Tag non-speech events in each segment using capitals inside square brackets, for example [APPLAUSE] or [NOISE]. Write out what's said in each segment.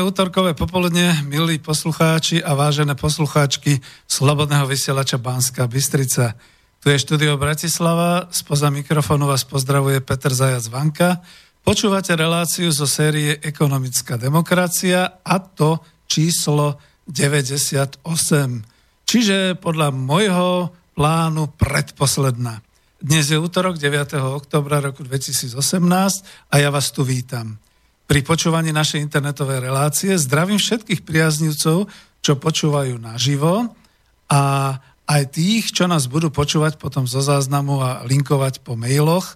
Príjemné útorkové popoludne, milí poslucháči a vážené poslucháčky Slobodného vysielača Banska Bystrica. Tu je štúdio Bratislava, spoza mikrofónu vás pozdravuje Peter Zajac Vanka. Počúvate reláciu zo série Ekonomická demokracia a to číslo 98. Čiže podľa môjho plánu predposledná. Dnes je útorok 9. oktobra roku 2018 a ja vás tu vítam pri počúvaní našej internetovej relácie. Zdravím všetkých priaznivcov, čo počúvajú naživo a aj tých, čo nás budú počúvať potom zo záznamu a linkovať po mailoch. E,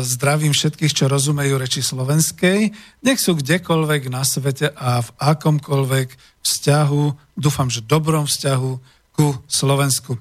zdravím všetkých, čo rozumejú reči slovenskej. Nech sú kdekoľvek na svete a v akomkoľvek vzťahu, dúfam, že dobrom vzťahu ku Slovensku.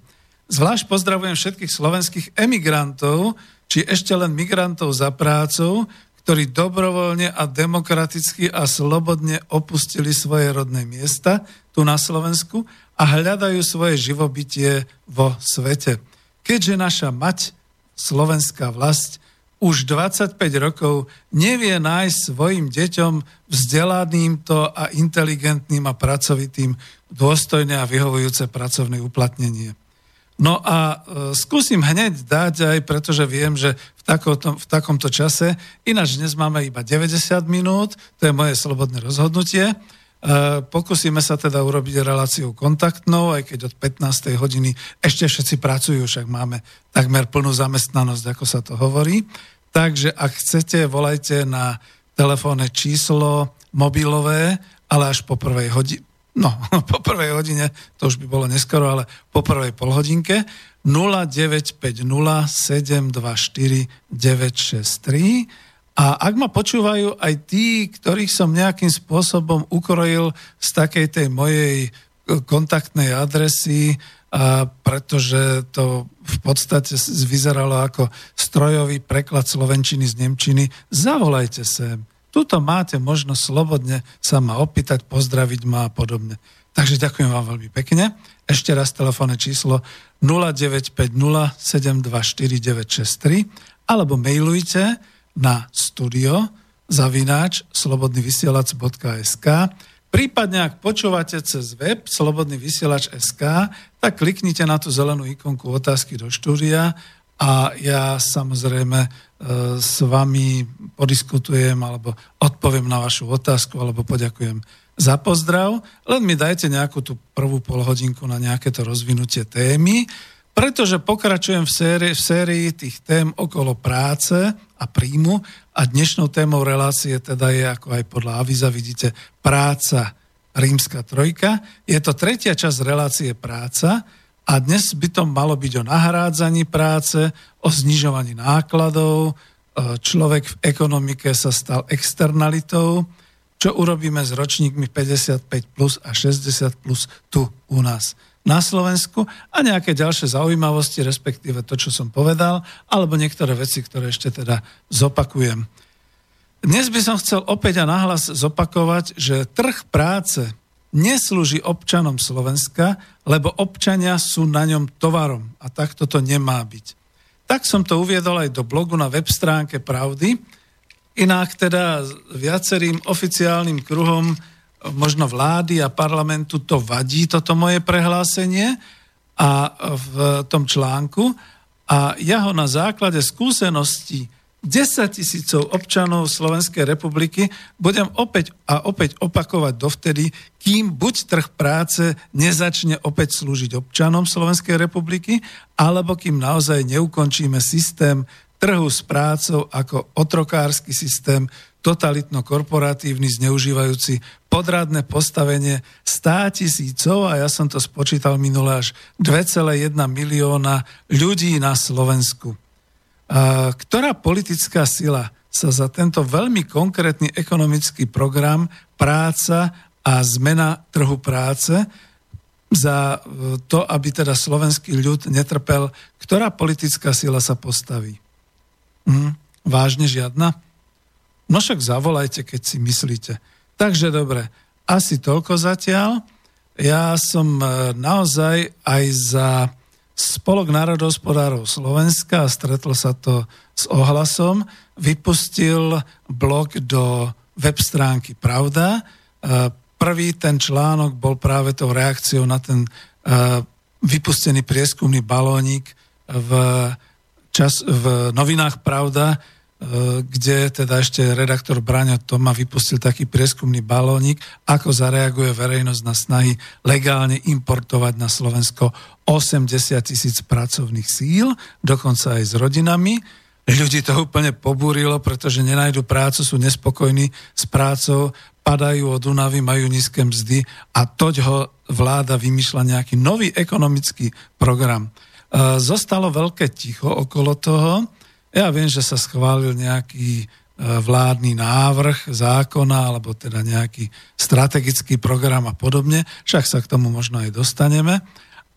Zvlášť pozdravujem všetkých slovenských emigrantov, či ešte len migrantov za prácou, ktorí dobrovoľne a demokraticky a slobodne opustili svoje rodné miesta tu na Slovensku a hľadajú svoje živobytie vo svete. Keďže naša mať, slovenská vlast, už 25 rokov nevie nájsť svojim deťom vzdelaným to a inteligentným a pracovitým dôstojné a vyhovujúce pracovné uplatnenie. No a e, skúsim hneď dať aj, pretože viem, že v, takomto, v takomto čase, ináč dnes máme iba 90 minút, to je moje slobodné rozhodnutie, e, pokúsime sa teda urobiť reláciu kontaktnou, aj keď od 15. hodiny ešte všetci pracujú, však máme takmer plnú zamestnanosť, ako sa to hovorí. Takže ak chcete, volajte na telefónne číslo mobilové, ale až po prvej hodine no, [LAUGHS] po prvej hodine, to už by bolo neskoro, ale po prvej polhodinke 0950 724 963 a ak ma počúvajú aj tí, ktorých som nejakým spôsobom ukrojil z takej tej mojej e, kontaktnej adresy, a pretože to v podstate vyzeralo ako strojový preklad slovenčiny z nemčiny, zavolajte sem. Tuto máte možnosť slobodne sa ma opýtať, pozdraviť ma a podobne. Takže ďakujem vám veľmi pekne. Ešte raz telefónne číslo 0950 724 alebo mailujte na studio zavináč slobodnyvysielac.sk Prípadne, ak počúvate cez web Slobodný vysielač SK, tak kliknite na tú zelenú ikonku otázky do štúdia a ja samozrejme s vami podiskutujem alebo odpoviem na vašu otázku alebo poďakujem za pozdrav. Len mi dajte nejakú tú prvú polhodinku na nejaké to rozvinutie témy, pretože pokračujem v sérii, v sérii tých tém okolo práce a príjmu a dnešnou témou relácie teda je, ako aj podľa aviza vidíte, práca rímska trojka. Je to tretia časť relácie práca, a dnes by to malo byť o nahrádzaní práce, o znižovaní nákladov, e, človek v ekonomike sa stal externalitou, čo urobíme s ročníkmi 55 plus a 60 plus tu u nás. na Slovensku a nejaké ďalšie zaujímavosti, respektíve to, čo som povedal, alebo niektoré veci, ktoré ešte teda zopakujem. Dnes by som chcel opäť a nahlas zopakovať, že trh práce neslúži občanom Slovenska, lebo občania sú na ňom tovarom a takto to nemá byť. Tak som to uviedol aj do blogu na web stránke Pravdy. Inak teda viacerým oficiálnym kruhom možno vlády a parlamentu to vadí, toto moje prehlásenie a v tom článku a ja ho na základe skúseností 10 tisícov občanov Slovenskej republiky budem opäť a opäť opakovať dovtedy, kým buď trh práce nezačne opäť slúžiť občanom Slovenskej republiky, alebo kým naozaj neukončíme systém trhu s prácou ako otrokársky systém, totalitno-korporatívny, zneužívajúci podradné postavenie 100 tisícov, a ja som to spočítal minulé až 2,1 milióna ľudí na Slovensku. Ktorá politická sila sa za tento veľmi konkrétny ekonomický program práca a zmena trhu práce za e, to, aby teda slovenský ľud netrpel, ktorá politická sila sa postaví? Hm, vážne žiadna? No však zavolajte, keď si myslíte. Takže dobre, asi toľko zatiaľ. Ja som e, naozaj aj za Spolok národohospodárov Slovenska, stretlo sa to s ohlasom, vypustil blog do web stránky Pravda. E, prvý ten článok bol práve tou reakciou na ten e, vypustený prieskumný balónik v, čas, v novinách Pravda, E, kde teda ešte redaktor Braňo Toma vypustil taký prieskumný balónik, ako zareaguje verejnosť na snahy legálne importovať na Slovensko 80 tisíc pracovných síl, dokonca aj s rodinami. Ľudí to úplne pobúrilo, pretože nenajdu prácu, sú nespokojní s prácou, padajú od Dunavy, majú nízke mzdy a toť ho vláda vymýšľa nejaký nový ekonomický program. E, zostalo veľké ticho okolo toho, ja viem, že sa schválil nejaký e, vládny návrh zákona alebo teda nejaký strategický program a podobne, však sa k tomu možno aj dostaneme,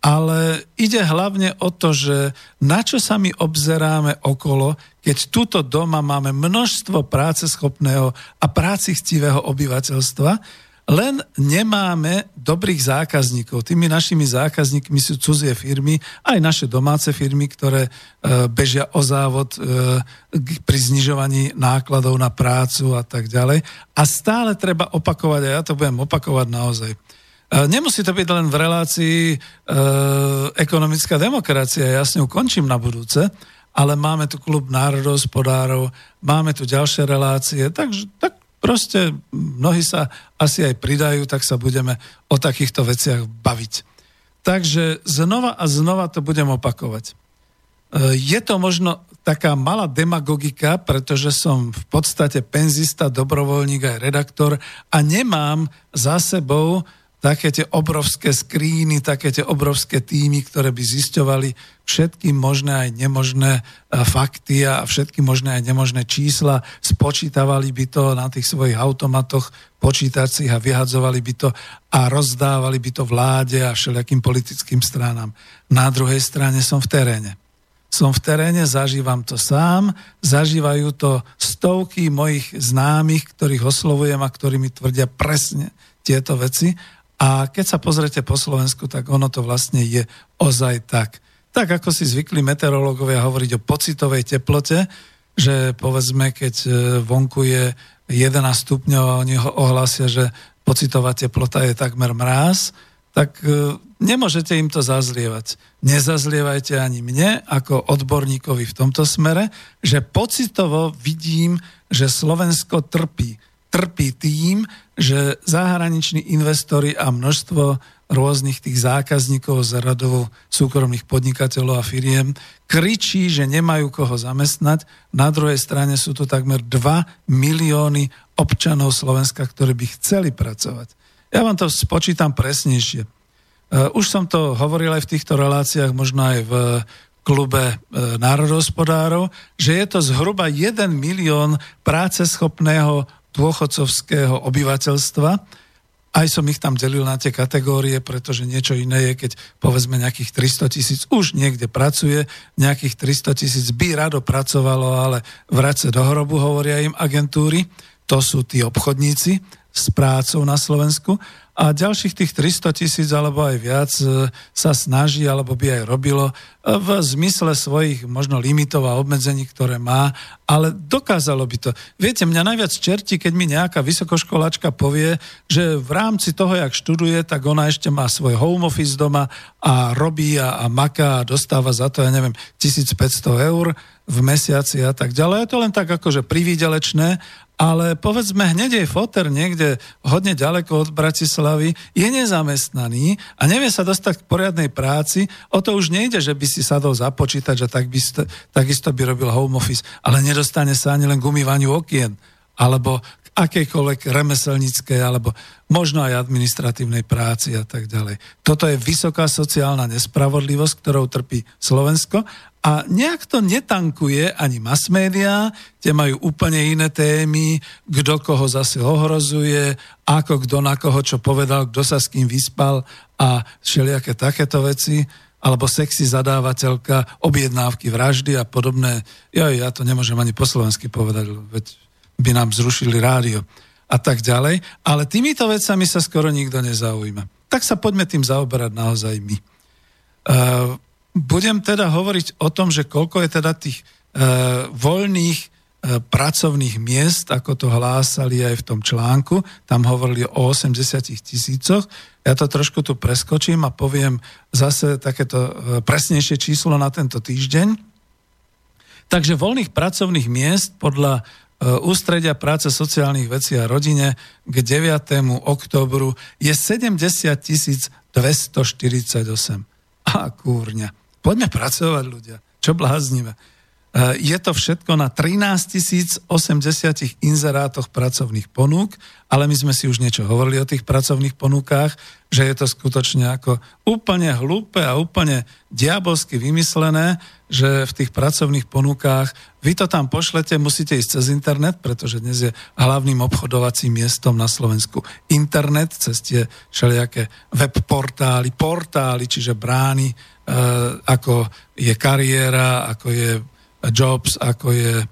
ale ide hlavne o to, že na čo sa my obzeráme okolo, keď túto doma máme množstvo práceschopného a prácichtivého obyvateľstva, len nemáme dobrých zákazníkov. Tými našimi zákazníkmi sú cudzie firmy, aj naše domáce firmy, ktoré e, bežia o závod e, pri znižovaní nákladov na prácu a tak ďalej. A stále treba opakovať, a ja to budem opakovať naozaj. E, nemusí to byť len v relácii e, ekonomická demokracia, ja s ňou končím na budúce, ale máme tu klub národohospodárov, máme tu ďalšie relácie, takže tak Proste mnohí sa asi aj pridajú, tak sa budeme o takýchto veciach baviť. Takže znova a znova to budem opakovať. E, je to možno taká malá demagogika, pretože som v podstate penzista, dobrovoľník aj redaktor a nemám za sebou také tie obrovské skríny, také tie obrovské týmy, ktoré by zisťovali všetky možné aj nemožné e, fakty a všetky možné aj nemožné čísla, spočítavali by to na tých svojich automatoch počítacích a vyhadzovali by to a rozdávali by to vláde a všelijakým politickým stranám. Na druhej strane som v teréne. Som v teréne, zažívam to sám, zažívajú to stovky mojich známych, ktorých oslovujem a ktorí mi tvrdia presne tieto veci a keď sa pozrete po Slovensku, tak ono to vlastne je ozaj tak. Tak ako si zvykli meteorológovia hovoriť o pocitovej teplote, že povedzme, keď e, vonku je 11 stupňov a oni ho ohlásia, že pocitová teplota je takmer mráz, tak e, nemôžete im to zazlievať. Nezazlievajte ani mne ako odborníkovi v tomto smere, že pocitovo vidím, že Slovensko trpí trpí tým, že zahraniční investori a množstvo rôznych tých zákazníkov z radov súkromných podnikateľov a firiem kričí, že nemajú koho zamestnať. Na druhej strane sú tu takmer 2 milióny občanov Slovenska, ktorí by chceli pracovať. Ja vám to spočítam presnejšie. E, už som to hovoril aj v týchto reláciách, možno aj v klube e, národohospodárov, že je to zhruba 1 milión práceschopného dôchodcovského obyvateľstva Aj som ich tam delil na tie kategórie, pretože niečo iné je, keď povedzme nejakých 300 tisíc už niekde pracuje, nejakých 300 tisíc by rado pracovalo, ale vrať sa do hrobu, hovoria im agentúry. To sú tí obchodníci s prácou na Slovensku a ďalších tých 300 tisíc alebo aj viac e, sa snaží alebo by aj robilo e, v zmysle svojich možno limitov a obmedzení, ktoré má, ale dokázalo by to. Viete, mňa najviac čerti, keď mi nejaká vysokoškolačka povie, že v rámci toho, jak študuje, tak ona ešte má svoj home office doma a robí a, a maká a dostáva za to, ja neviem, 1500 eur v mesiaci a tak ďalej. Je to len tak akože privídelečné ale povedzme, hneď jej foter niekde hodne ďaleko od Bratislavy je nezamestnaný a nevie sa dostať k poriadnej práci, o to už nejde, že by si sadol započítať, že tak by, takisto by robil home office, ale nedostane sa ani len k umývaniu okien. Alebo akejkoľvek remeselníckej alebo možno aj administratívnej práci a tak ďalej. Toto je vysoká sociálna nespravodlivosť, ktorou trpí Slovensko a nejak to netankuje ani mass media, tie majú úplne iné témy, kto koho zase ohrozuje, ako kto na koho čo povedal, kto sa s kým vyspal a všelijaké takéto veci, alebo sexy zadávateľka, objednávky vraždy a podobné. Jo, ja to nemôžem ani po slovensky povedať, veď by nám zrušili rádio a tak ďalej. Ale týmito vecami sa skoro nikto nezaujíma. Tak sa poďme tým zaoberať naozaj my. Uh, budem teda hovoriť o tom, že koľko je teda tých e, voľných e, pracovných miest, ako to hlásali aj v tom článku. Tam hovorili o 80 tisícoch. Ja to trošku tu preskočím a poviem zase takéto presnejšie číslo na tento týždeň. Takže voľných pracovných miest podľa Ústredia práce sociálnych vecí a rodine k 9. oktobru je 70 248. A kúrňa. Poďme pracovať ľudia. Čo bláznime. E, je to všetko na 13 080 inzerátoch pracovných ponúk, ale my sme si už niečo hovorili o tých pracovných ponúkách, že je to skutočne ako úplne hlúpe a úplne diabolsky vymyslené, že v tých pracovných ponúkách vy to tam pošlete, musíte ísť cez internet, pretože dnes je hlavným obchodovacím miestom na Slovensku internet, cez tie všelijaké web portály, portály, čiže brány, Eh, ako je kariéra, ako je jobs, ako je eh,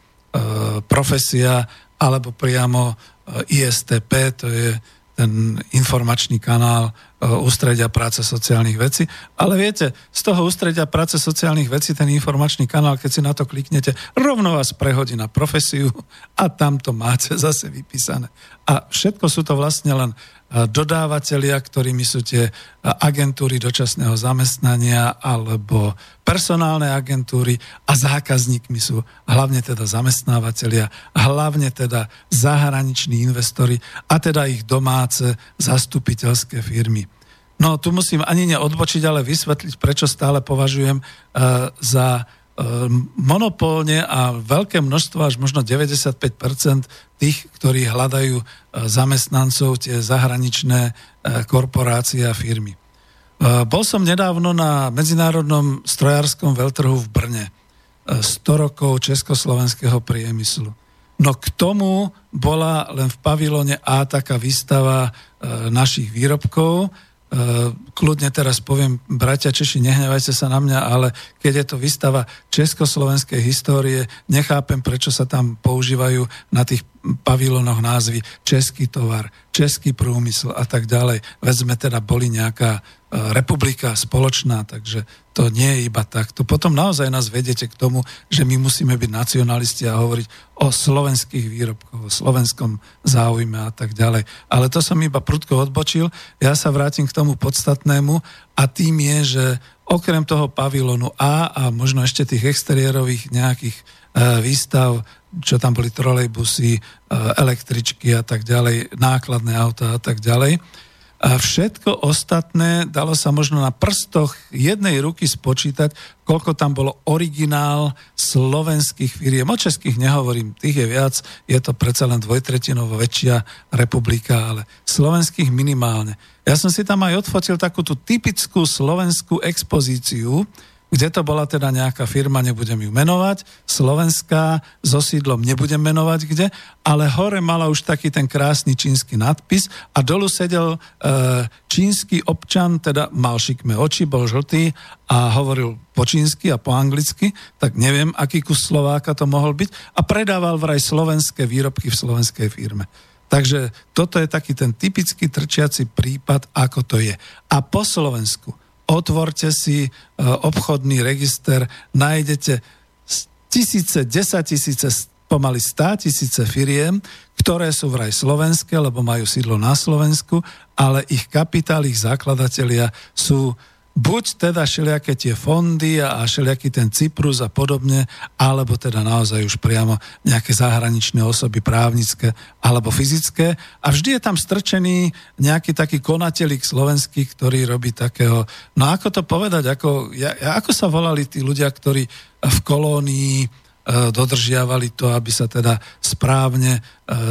profesia, alebo priamo eh, ISTP, to je ten informačný kanál Ústredia práce sociálnych vecí. Ale viete, z toho Ústredia práce sociálnych vecí, ten informačný kanál, keď si na to kliknete, rovno vás prehodí na profesiu [LAUGHS] a tam to máte zase vypísané. A všetko sú to vlastne len dodávateľia, ktorými sú tie agentúry dočasného zamestnania alebo personálne agentúry a zákazníkmi sú hlavne teda zamestnávateľia, hlavne teda zahraniční investori a teda ich domáce zastupiteľské firmy. No tu musím ani neodbočiť, ale vysvetliť, prečo stále považujem uh, za Ehm, monopolne a veľké množstvo, až možno 95% tých, ktorí hľadajú e, zamestnancov, tie zahraničné korporácie a firmy. Bol som nedávno na medzinárodnom strojárskom veľtrhu v Brne. 100 rokov československého priemyslu. No k tomu bola len v pavilone A taká výstava našich výrobkov, Eh, kľudne teraz poviem, bratia Češi, nehnevajte sa na mňa, ale keď je to výstava československej histórie, nechápem, prečo sa tam používajú na tých pavilonoch názvy český tovar, český prúmysl a tak ďalej. Veď sme teda boli nejaká republika spoločná, takže to nie je iba tak. To potom naozaj nás vedete k tomu, že my musíme byť nacionalisti a hovoriť o slovenských výrobkoch, o slovenskom záujme a tak ďalej. Ale to som iba prudko odbočil. Ja sa vrátim k tomu podstatnému a tým je, že okrem toho pavilonu A a možno ešte tých exteriérových nejakých e, výstav, čo tam boli trolejbusy, e, električky a tak ďalej, nákladné auta a tak ďalej, a všetko ostatné dalo sa možno na prstoch jednej ruky spočítať, koľko tam bolo originál slovenských firiem. O českých nehovorím, tých je viac, je to predsa len dvojtretinovo väčšia republika, ale slovenských minimálne. Ja som si tam aj odfotil takú tú typickú slovenskú expozíciu, kde to bola teda nejaká firma, nebudem ju menovať, slovenská, so sídlom nebudem menovať kde, ale hore mala už taký ten krásny čínsky nadpis a dolu sedel e, čínsky občan, teda mal šikme oči, bol žltý a hovoril po čínsky a po anglicky, tak neviem, aký kus Slováka to mohol byť a predával vraj slovenské výrobky v slovenskej firme. Takže toto je taký ten typický trčiaci prípad, ako to je. A po Slovensku otvorte si e, obchodný register, nájdete tisíce, desať tisíce, pomaly stá tisíce firiem, ktoré sú vraj slovenské, lebo majú sídlo na Slovensku, ale ich kapitál, ich zakladatelia sú buď teda všelijaké tie fondy a všelijaký ten Cyprus a podobne, alebo teda naozaj už priamo nejaké zahraničné osoby právnické alebo fyzické. A vždy je tam strčený nejaký taký konatelík slovenský, ktorý robí takého... No ako to povedať, ako, ja, ako sa volali tí ľudia, ktorí v kolónii dodržiavali to, aby sa teda správne e,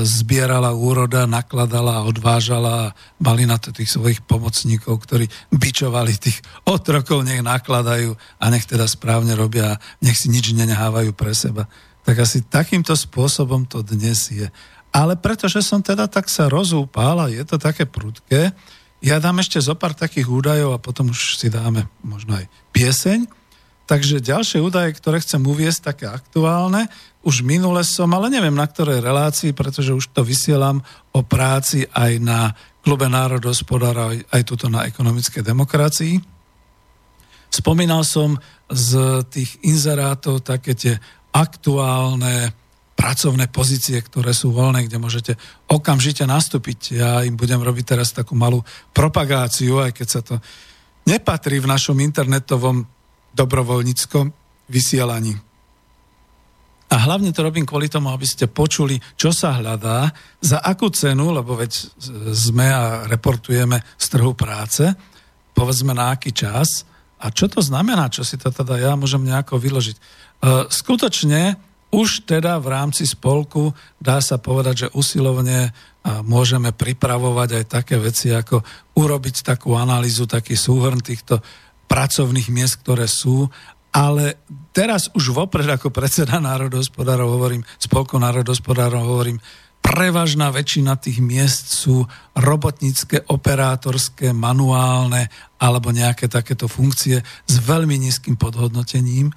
zbierala úroda, nakladala odvážala a mali na to tých svojich pomocníkov, ktorí bičovali tých otrokov, nech nakladajú a nech teda správne robia nech si nič nenehávajú pre seba. Tak asi takýmto spôsobom to dnes je. Ale pretože som teda tak sa rozúpal a je to také prudké, ja dám ešte zo pár takých údajov a potom už si dáme možno aj pieseň. Takže ďalšie údaje, ktoré chcem uviesť, také aktuálne, už minule som, ale neviem na ktorej relácii, pretože už to vysielam o práci aj na klube národospodára, aj tuto na ekonomické demokracii. Spomínal som z tých inzerátov také tie aktuálne pracovné pozície, ktoré sú voľné, kde môžete okamžite nastúpiť. Ja im budem robiť teraz takú malú propagáciu, aj keď sa to nepatrí v našom internetovom dobrovoľníckom vysielaní. A hlavne to robím kvôli tomu, aby ste počuli, čo sa hľadá, za akú cenu, lebo veď sme a reportujeme z trhu práce, povedzme na aký čas a čo to znamená, čo si to teda ja môžem nejako vyložiť. E, skutočne už teda v rámci spolku dá sa povedať, že usilovne môžeme pripravovať aj také veci, ako urobiť takú analýzu, taký súhrn týchto pracovných miest, ktoré sú, ale teraz už vopred ako predseda národohospodárov hovorím, spolko národohospodárov hovorím, prevažná väčšina tých miest sú robotnícke, operátorské, manuálne alebo nejaké takéto funkcie s veľmi nízkym podhodnotením.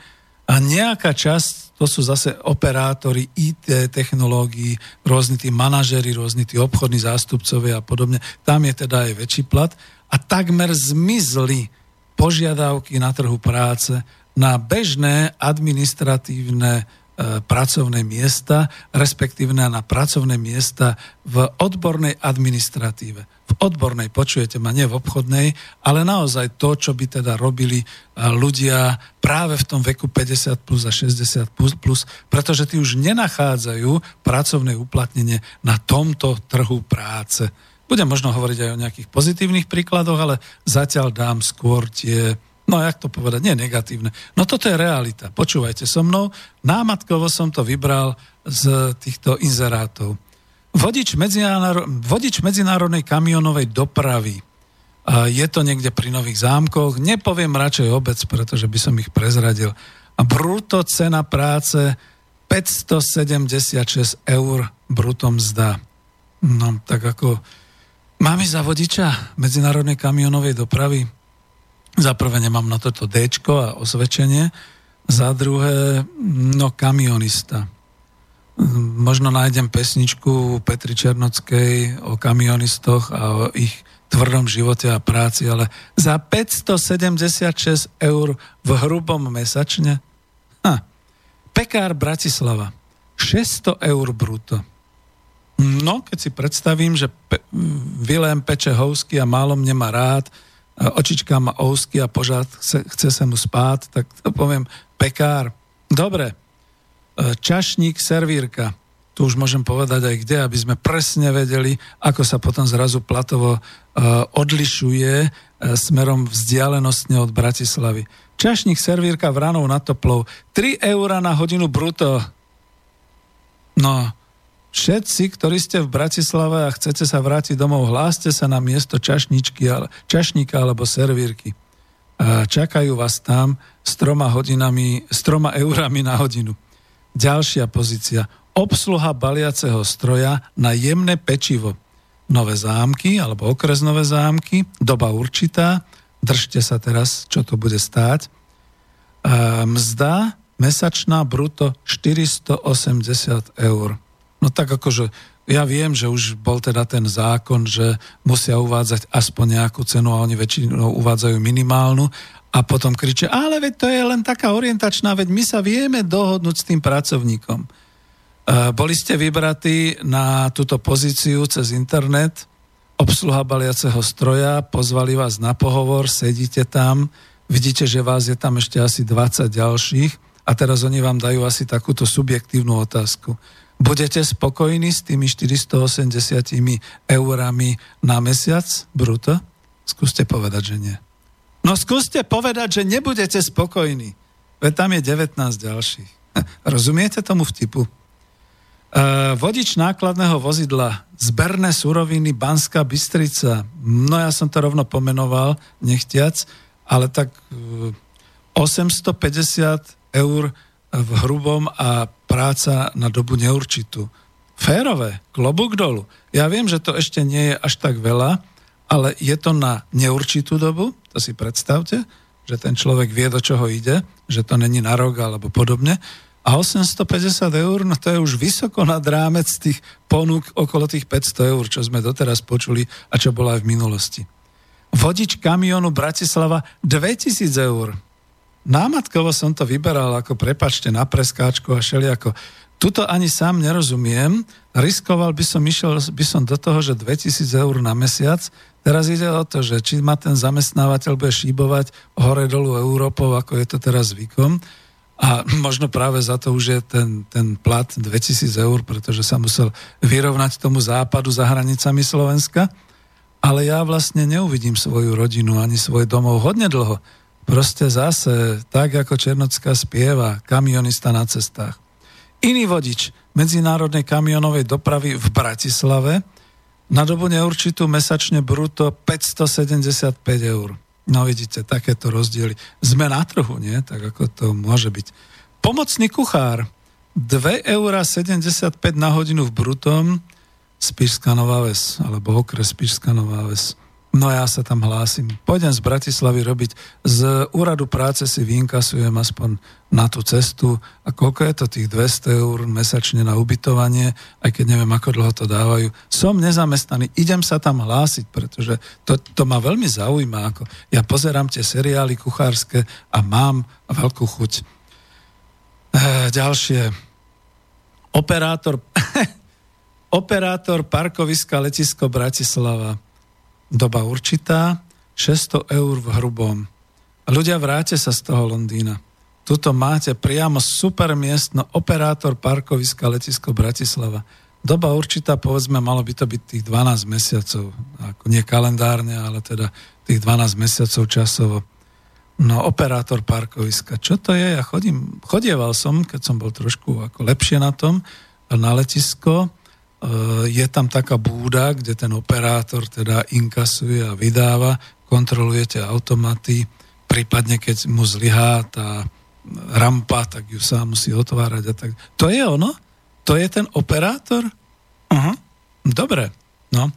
A nejaká časť, to sú zase operátori IT technológií, rôzni tí manažery, rôzni tí obchodní zástupcovia a podobne. Tam je teda aj väčší plat. A takmer zmizli požiadavky na trhu práce na bežné administratívne e, pracovné miesta, respektíve na pracovné miesta v odbornej administratíve. V odbornej, počujete ma, nie v obchodnej, ale naozaj to, čo by teda robili e, ľudia práve v tom veku 50 plus a 60 plus, plus pretože tí už nenachádzajú pracovné uplatnenie na tomto trhu práce. Budem možno hovoriť aj o nejakých pozitívnych príkladoch, ale zatiaľ dám skôr tie, no jak to povedať, nie negatívne. No toto je realita. Počúvajte so mnou. Námatkovo som to vybral z týchto inzerátov. Vodič, medzinárod, vodič medzinárodnej kamionovej dopravy. Je to niekde pri Nových zámkoch. Nepoviem radšej obec, pretože by som ich prezradil. A bruto cena práce 576 eur brutom mzda. No, tak ako Mám ísť za vodiča medzinárodnej kamionovej dopravy. Za prvé nemám na toto D a osvedčenie. Za druhé, no kamionista. Možno nájdem pesničku Petri Černockej o kamionistoch a o ich tvrdom živote a práci, ale za 576 eur v hrubom mesačne? Ha. Pekár Bratislava. 600 eur bruto. No, keď si predstavím, že pe- Vilém peče housky a málo mne má rád, očička má housky a požád chce, chce sa mu spát, tak to poviem pekár. Dobre, e, čašník, servírka, tu už môžem povedať aj kde, aby sme presne vedeli, ako sa potom zrazu platovo uh, odlišuje uh, smerom vzdialenostne od Bratislavy. Čašník, servírka v na toplou, 3 eur na hodinu bruto. No, Všetci, ktorí ste v Bratislave a chcete sa vrátiť domov, hláste sa na miesto čašničky, čašníka alebo servírky. a čakajú vás tam s troma, hodinami, s troma eurami na hodinu. Ďalšia pozícia. Obsluha baliaceho stroja na jemné pečivo. Nové zámky alebo okres nové zámky, doba určitá, držte sa teraz, čo to bude stáť. Mzda mesačná bruto 480 eur. No tak akože ja viem, že už bol teda ten zákon, že musia uvádzať aspoň nejakú cenu a oni väčšinou uvádzajú minimálnu a potom kričia, ale veď to je len taká orientačná, veď my sa vieme dohodnúť s tým pracovníkom. E, boli ste vybratí na túto pozíciu cez internet, obsluha baliaceho stroja, pozvali vás na pohovor, sedíte tam, vidíte, že vás je tam ešte asi 20 ďalších a teraz oni vám dajú asi takúto subjektívnu otázku. Budete spokojní s tými 480 eurami na mesiac bruto? Skúste povedať, že nie. No skúste povedať, že nebudete spokojní. Veď tam je 19 ďalších. [LAUGHS] Rozumiete tomu vtipu? Uh, vodič nákladného vozidla, zberné suroviny Banská Bystrica. No ja som to rovno pomenoval, nechtiac, ale tak uh, e, 850 eur v hrubom a práca na dobu neurčitú. Férové, klobúk dolu. Ja viem, že to ešte nie je až tak veľa, ale je to na neurčitú dobu, to si predstavte, že ten človek vie, do čoho ide, že to není na rok alebo podobne. A 850 eur, no to je už vysoko nad rámec tých ponúk okolo tých 500 eur, čo sme doteraz počuli a čo bola aj v minulosti. Vodič kamionu Bratislava 2000 eur. Námatkovo som to vyberal ako prepačte na preskáčku a ako Tuto ani sám nerozumiem. Riskoval by som, išiel by som do toho, že 2000 eur na mesiac. Teraz ide o to, že či ma ten zamestnávateľ bude šíbovať hore dolu Európou, ako je to teraz zvykom. A možno práve za to už je ten, ten plat 2000 eur, pretože sa musel vyrovnať tomu západu za hranicami Slovenska. Ale ja vlastne neuvidím svoju rodinu ani svoj domov hodne dlho. Proste zase, tak ako Černocká spieva, kamionista na cestách. Iný vodič medzinárodnej kamionovej dopravy v Bratislave na dobu neurčitú mesačne bruto 575 eur. No vidíte, takéto rozdiely. Sme na trhu, nie? Tak ako to môže byť. Pomocný kuchár 2,75 eur na hodinu v brutom Spišská Nová Ves, alebo okres Spišská Nová Ves. No ja sa tam hlásim. Pôjdem z Bratislavy robiť. Z úradu práce si vyinkasujem aspoň na tú cestu. A koľko je to tých 200 eur mesačne na ubytovanie, aj keď neviem, ako dlho to dávajú. Som nezamestnaný, idem sa tam hlásiť, pretože to, to ma veľmi zaujíma. Ako ja pozerám tie seriály kuchárske a mám veľkú chuť. E, ďalšie. Operátor, [LAUGHS] operátor parkoviska letisko Bratislava doba určitá, 600 eur v hrubom. Ľudia, vráte sa z toho Londýna. Tuto máte priamo super miestno operátor parkoviska letisko Bratislava. Doba určitá, povedzme, malo by to byť tých 12 mesiacov. Ako nie kalendárne, ale teda tých 12 mesiacov časovo. No, operátor parkoviska. Čo to je? Ja chodím, chodieval som, keď som bol trošku ako lepšie na tom, na letisko je tam taká búda, kde ten operátor teda inkasuje a vydáva, kontrolujete automaty, prípadne keď mu zlyhá tá rampa, tak ju sám musí otvárať a tak. To je ono? To je ten operátor? Uh-huh. Dobre, no.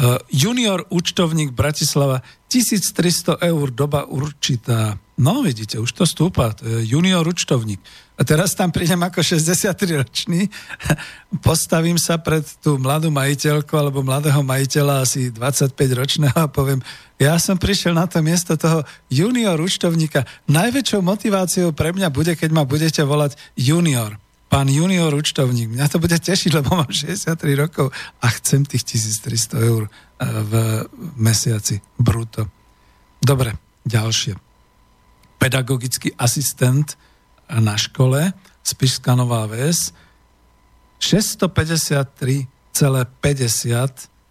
Uh, junior účtovník Bratislava 1300 eur doba určitá. No vidíte, už to stúpa, to je junior účtovník. A teraz tam prídem ako 63-ročný, [LAUGHS] postavím sa pred tú mladú majiteľku alebo mladého majiteľa asi 25-ročného a poviem, ja som prišiel na to miesto toho junior účtovníka. Najväčšou motiváciou pre mňa bude, keď ma budete volať junior pán junior účtovník. Mňa to bude tešiť, lebo mám 63 rokov a chcem tých 1300 eur eh, v mesiaci bruto. Dobre, ďalšie. Pedagogický asistent na škole Spišská Nová Ves 653,50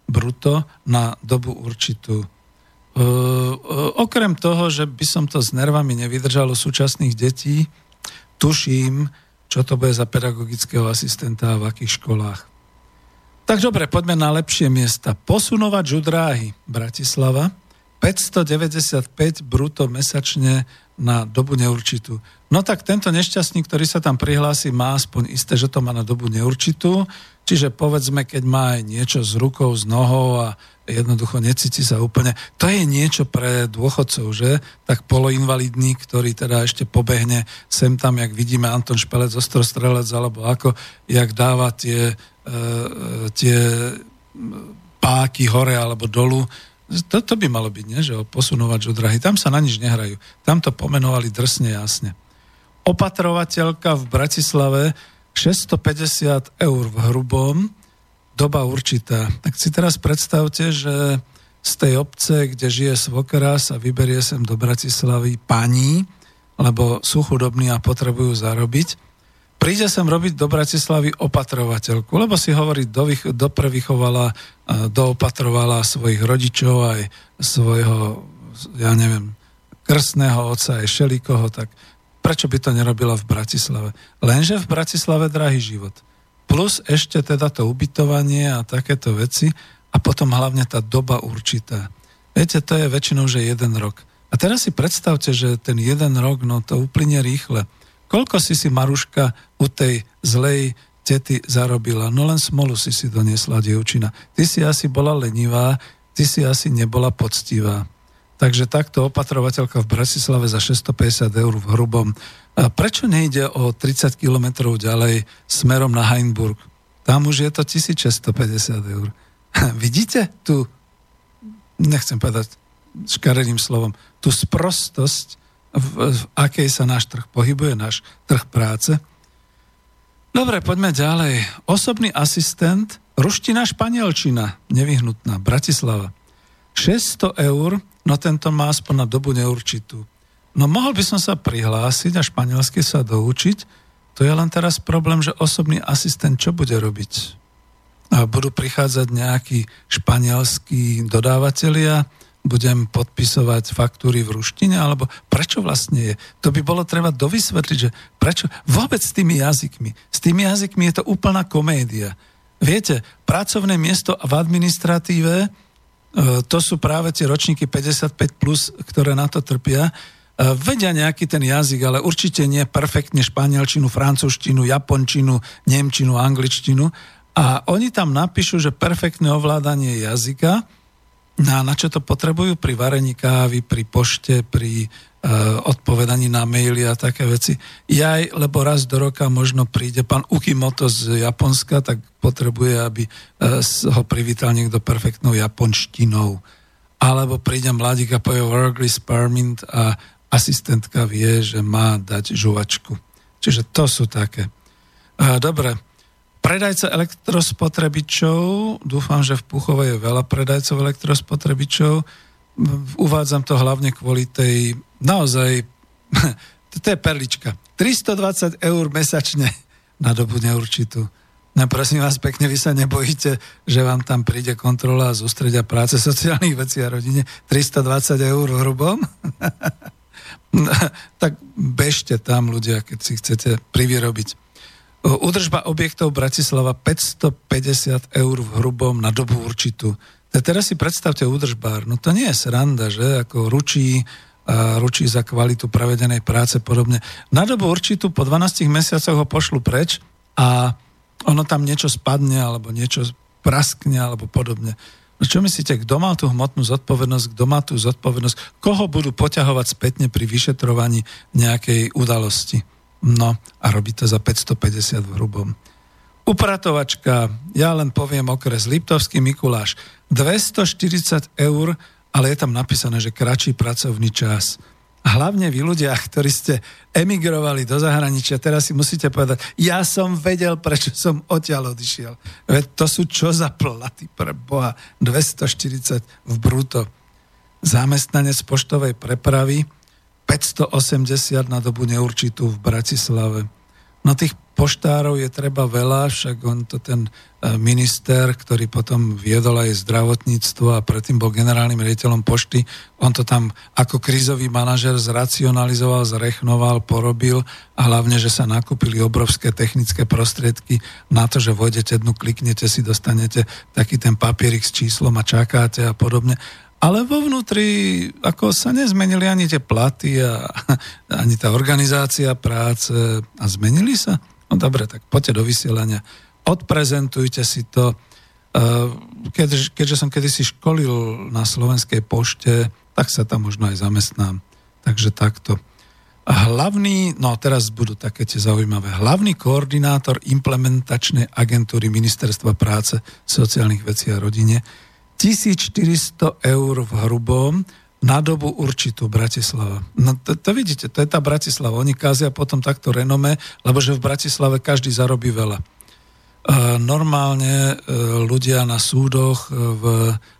bruto na dobu určitú. Uh, uh, okrem toho, že by som to s nervami nevydržalo súčasných detí, tuším, čo to bude za pedagogického asistenta a v akých školách. Tak dobre, poďme na lepšie miesta. Posunovať žudráhy Bratislava 595 bruto mesačne na dobu neurčitú. No tak tento nešťastník, ktorý sa tam prihlási, má aspoň isté, že to má na dobu neurčitú. Čiže povedzme, keď má aj niečo s rukou, s nohou a jednoducho necíti sa úplne. To je niečo pre dôchodcov, že? Tak poloinvalidný, ktorý teda ešte pobehne sem tam, jak vidíme Anton Špelec, ostrostrelec, alebo ako, jak dáva tie, e, tie páky hore alebo dolu. To, to by malo byť, nie? že posunovač od drahy. Tam sa na nič nehrajú. Tam to pomenovali drsne jasne. Opatrovateľka v Bratislave 650 eur v hrubom, doba určitá. Tak si teraz predstavte, že z tej obce, kde žije svokra, sa vyberie sem do Bratislavy pani, lebo sú chudobní a potrebujú zarobiť. Príde sem robiť do Bratislavy opatrovateľku, lebo si hovorí, dovych, doprevychovala, doopatrovala svojich rodičov aj svojho, ja neviem, krstného otca aj šelikoho, tak prečo by to nerobila v Bratislave? Lenže v Bratislave drahý život – plus ešte teda to ubytovanie a takéto veci a potom hlavne tá doba určitá. Viete, to je väčšinou, že jeden rok. A teraz si predstavte, že ten jeden rok, no to uplyne rýchle. Koľko si si Maruška u tej zlej tety zarobila? No len smolu si si doniesla, dievčina. Ty si asi bola lenivá, ty si asi nebola poctivá. Takže takto opatrovateľka v Bratislave za 650 eur v hrubom. A prečo nejde o 30 kilometrov ďalej smerom na Heinburg? Tam už je to 1650 eur. [LAUGHS] Vidíte tu, nechcem povedať škaredým slovom, tú sprostosť, v, v akej sa náš trh pohybuje, náš trh práce. Dobre, poďme ďalej. Osobný asistent, ruština, španielčina, nevyhnutná, Bratislava. 600 eur no tento má aspoň na dobu neurčitú. No mohol by som sa prihlásiť a španielsky sa doučiť, to je len teraz problém, že osobný asistent čo bude robiť? A budú prichádzať nejakí španielskí dodávateľia, budem podpisovať faktúry v ruštine, alebo prečo vlastne je? To by bolo treba dovysvetliť, že prečo vôbec s tými jazykmi. S tými jazykmi je to úplná komédia. Viete, pracovné miesto v administratíve, E, to sú práve tie ročníky 55+, plus, ktoré na to trpia. E, vedia nejaký ten jazyk, ale určite nie perfektne španielčinu, francúzštinu, japončinu, nemčinu, angličtinu. A oni tam napíšu, že perfektné ovládanie jazyka, na, na čo to potrebujú? Pri varení kávy, pri pošte, pri Eh, odpovedaní na maily a také veci. Jaj, lebo raz do roka možno príde pán Ukimoto z Japonska, tak potrebuje, aby eh, ho privítal niekto perfektnou japonštinou. Alebo príde mladík a povie work Sparmint a asistentka vie, že má dať žuvačku. Čiže to sú také. Eh, dobre, predajca elektrospotrebičov, dúfam, že v Puchovej je veľa predajcov elektrospotrebičov, uvádzam to hlavne kvôli tej naozaj, [LAUGHS] to je perlička. 320 eur mesačne [LAUGHS] na dobu neurčitú. No prosím vás pekne, vy sa nebojíte, že vám tam príde kontrola z ústredia práce sociálnych vecí a rodine 320 eur v hrubom? [LAUGHS] tak bežte tam ľudia, keď si chcete privyrobiť. Udržba objektov Bratislava 550 eur v hrubom na dobu určitú. Teraz si predstavte údržbár. No to nie je sranda, že? Ako ručí, ručí za kvalitu prevedenej práce podobne. Na dobu určitú po 12 mesiacoch ho pošlu preč a ono tam niečo spadne alebo niečo praskne alebo podobne. No čo myslíte, kto má tú hmotnú zodpovednosť, kto má tú zodpovednosť, koho budú poťahovať spätne pri vyšetrovaní nejakej udalosti? No a robí to za 550 v hrubom. Upratovačka, ja len poviem okres Liptovský Mikuláš, 240 eur, ale je tam napísané, že kratší pracovný čas. Hlavne vy ľudia, ktorí ste emigrovali do zahraničia, teraz si musíte povedať, ja som vedel, prečo som odtiaľ odišiel. Veď to sú čo za platy pre Boha. 240 v bruto. Zamestnanec poštovej prepravy 580 na dobu neurčitú v Bratislave. No tých poštárov je treba veľa, však on to ten e, minister, ktorý potom viedol aj zdravotníctvo a predtým bol generálnym riaditeľom pošty, on to tam ako krízový manažer zracionalizoval, zrechnoval, porobil a hlavne, že sa nakúpili obrovské technické prostriedky na to, že vojdete dnu, kliknete si, dostanete taký ten papierik s číslom a čakáte a podobne. Ale vo vnútri ako sa nezmenili ani tie platy a ani tá organizácia práce a zmenili sa. No dobre, tak poďte do vysielania, odprezentujte si to. Keď, keďže som kedysi školil na Slovenskej pošte, tak sa tam možno aj zamestnám. Takže takto. Hlavný, no teraz budú také tie zaujímavé, hlavný koordinátor implementačnej agentúry Ministerstva práce, sociálnych vecí a rodine 1400 eur v hrubom na dobu určitú Bratislava. No to, to vidíte, to je tá Bratislava. Oni kázia potom takto renome, lebo že v Bratislave každý zarobí veľa. E, normálne e, ľudia na súdoch, e, v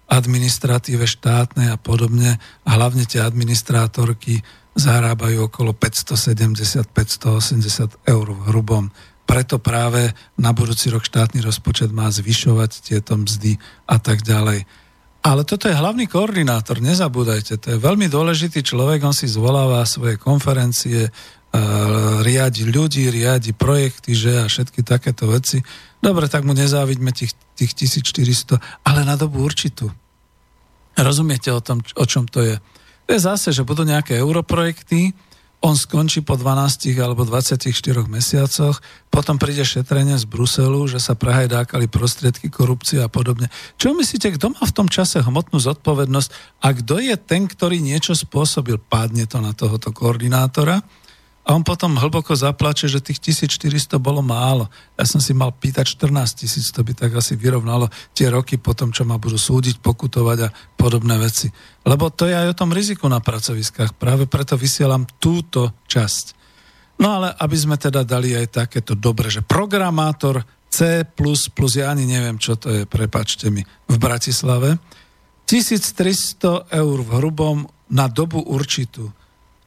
administratíve štátnej a podobne, a hlavne tie administrátorky zarábajú okolo 570-580 eur v hrubom preto práve na budúci rok štátny rozpočet má zvyšovať tieto mzdy a tak ďalej. Ale toto je hlavný koordinátor, nezabúdajte, to je veľmi dôležitý človek, on si zvoláva svoje konferencie, e, riadi ľudí, riadi projekty, že a všetky takéto veci. Dobre, tak mu nezávidme tých, tých 1400, ale na dobu určitú. Rozumiete o tom, o čom to je? To je zase, že budú nejaké europrojekty, on skončí po 12 alebo 24 mesiacoch, potom príde šetrenie z Bruselu, že sa prehajdákali prostriedky korupcie a podobne. Čo myslíte, kto má v tom čase hmotnú zodpovednosť a kto je ten, ktorý niečo spôsobil? Pádne to na tohoto koordinátora a on potom hlboko zaplače, že tých 1400 bolo málo. Ja som si mal pýtať 14 tisíc, to by tak asi vyrovnalo tie roky potom, čo ma budú súdiť, pokutovať a podobné veci. Lebo to je aj o tom riziku na pracoviskách. Práve preto vysielam túto časť. No ale aby sme teda dali aj takéto dobre, že programátor C++, ja ani neviem, čo to je, prepačte mi, v Bratislave, 1300 eur v hrubom na dobu určitú.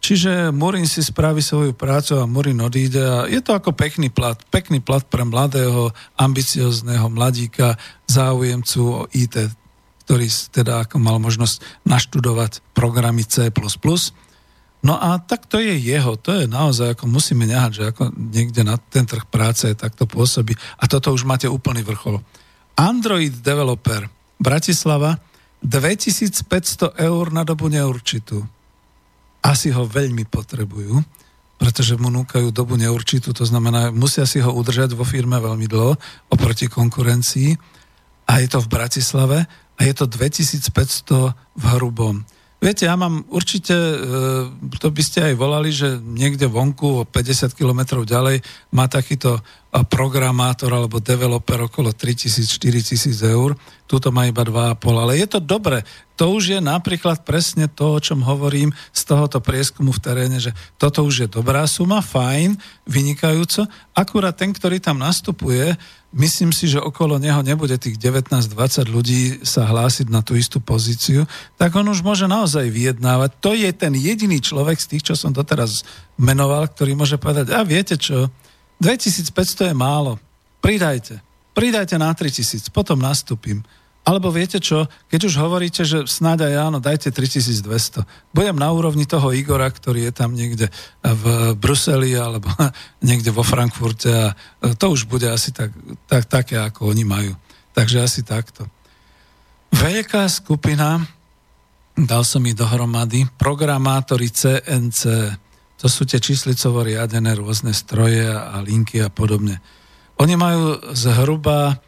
Čiže Murin si spraví svoju prácu a Murin odíde a je to ako pekný plat. Pekný plat pre mladého, ambiciozného mladíka, záujemcu o IT, ktorý teda ako mal možnosť naštudovať programy C++. No a tak to je jeho, to je naozaj, ako musíme nehať, že ako niekde na ten trh práce takto pôsobí. A toto už máte úplný vrchol. Android developer Bratislava 2500 eur na dobu neurčitú asi ho veľmi potrebujú, pretože mu núkajú dobu neurčitú, to znamená, musia si ho udržať vo firme veľmi dlho oproti konkurencii a je to v Bratislave a je to 2500 v hrubom. Viete, ja mám určite, e, to by ste aj volali, že niekde vonku o 50 kilometrov ďalej má takýto programátor alebo developer okolo 3000-4000 eur. Tuto má iba 2,5. Ale je to dobre. To už je napríklad presne to, o čom hovorím z tohoto prieskumu v teréne, že toto už je dobrá suma, fajn, vynikajúco. Akurát ten, ktorý tam nastupuje, myslím si, že okolo neho nebude tých 19-20 ľudí sa hlásiť na tú istú pozíciu, tak on už môže naozaj vyjednávať. To je ten jediný človek z tých, čo som doteraz menoval, ktorý môže povedať, a viete čo, 2500 je málo, pridajte, pridajte na 3000, potom nastúpim. Alebo viete čo, keď už hovoríte, že snáď aj áno, dajte 3200. Budem na úrovni toho Igora, ktorý je tam niekde v Bruseli alebo [LAUGHS] niekde vo Frankfurte a to už bude asi tak, tak, také, ako oni majú. Takže asi takto. Veľká skupina, dal som ich dohromady, programátori CNC, to sú tie číslicovo riadené rôzne stroje a linky a podobne. Oni majú zhruba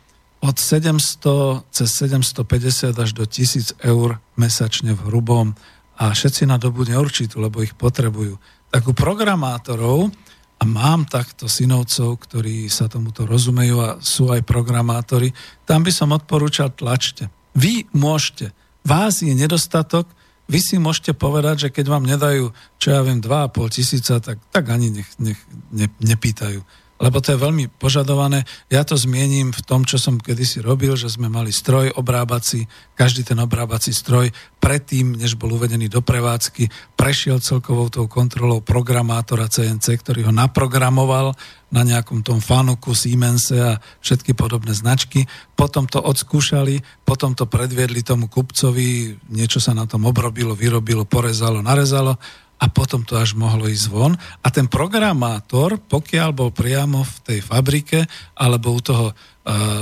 od 700 cez 750 až do 1000 eur mesačne v hrubom a všetci na dobu neurčitú, lebo ich potrebujú. Tak u programátorov, a mám takto synovcov, ktorí sa tomuto rozumejú a sú aj programátori, tam by som odporúčal tlačte. Vy môžete. Vás je nedostatok, vy si môžete povedať, že keď vám nedajú, čo ja viem, 2,5 tisíca, tak, tak ani nech, nech ne, nepýtajú lebo to je veľmi požadované. Ja to zmiením v tom, čo som kedysi robil, že sme mali stroj obrábací, každý ten obrábací stroj predtým, než bol uvedený do prevádzky, prešiel celkovou tou kontrolou programátora CNC, ktorý ho naprogramoval na nejakom tom Fanuku, Siemense a všetky podobné značky. Potom to odskúšali, potom to predviedli tomu kupcovi, niečo sa na tom obrobilo, vyrobilo, porezalo, narezalo a potom to až mohlo ísť von. A ten programátor, pokiaľ bol priamo v tej fabrike alebo u toho e,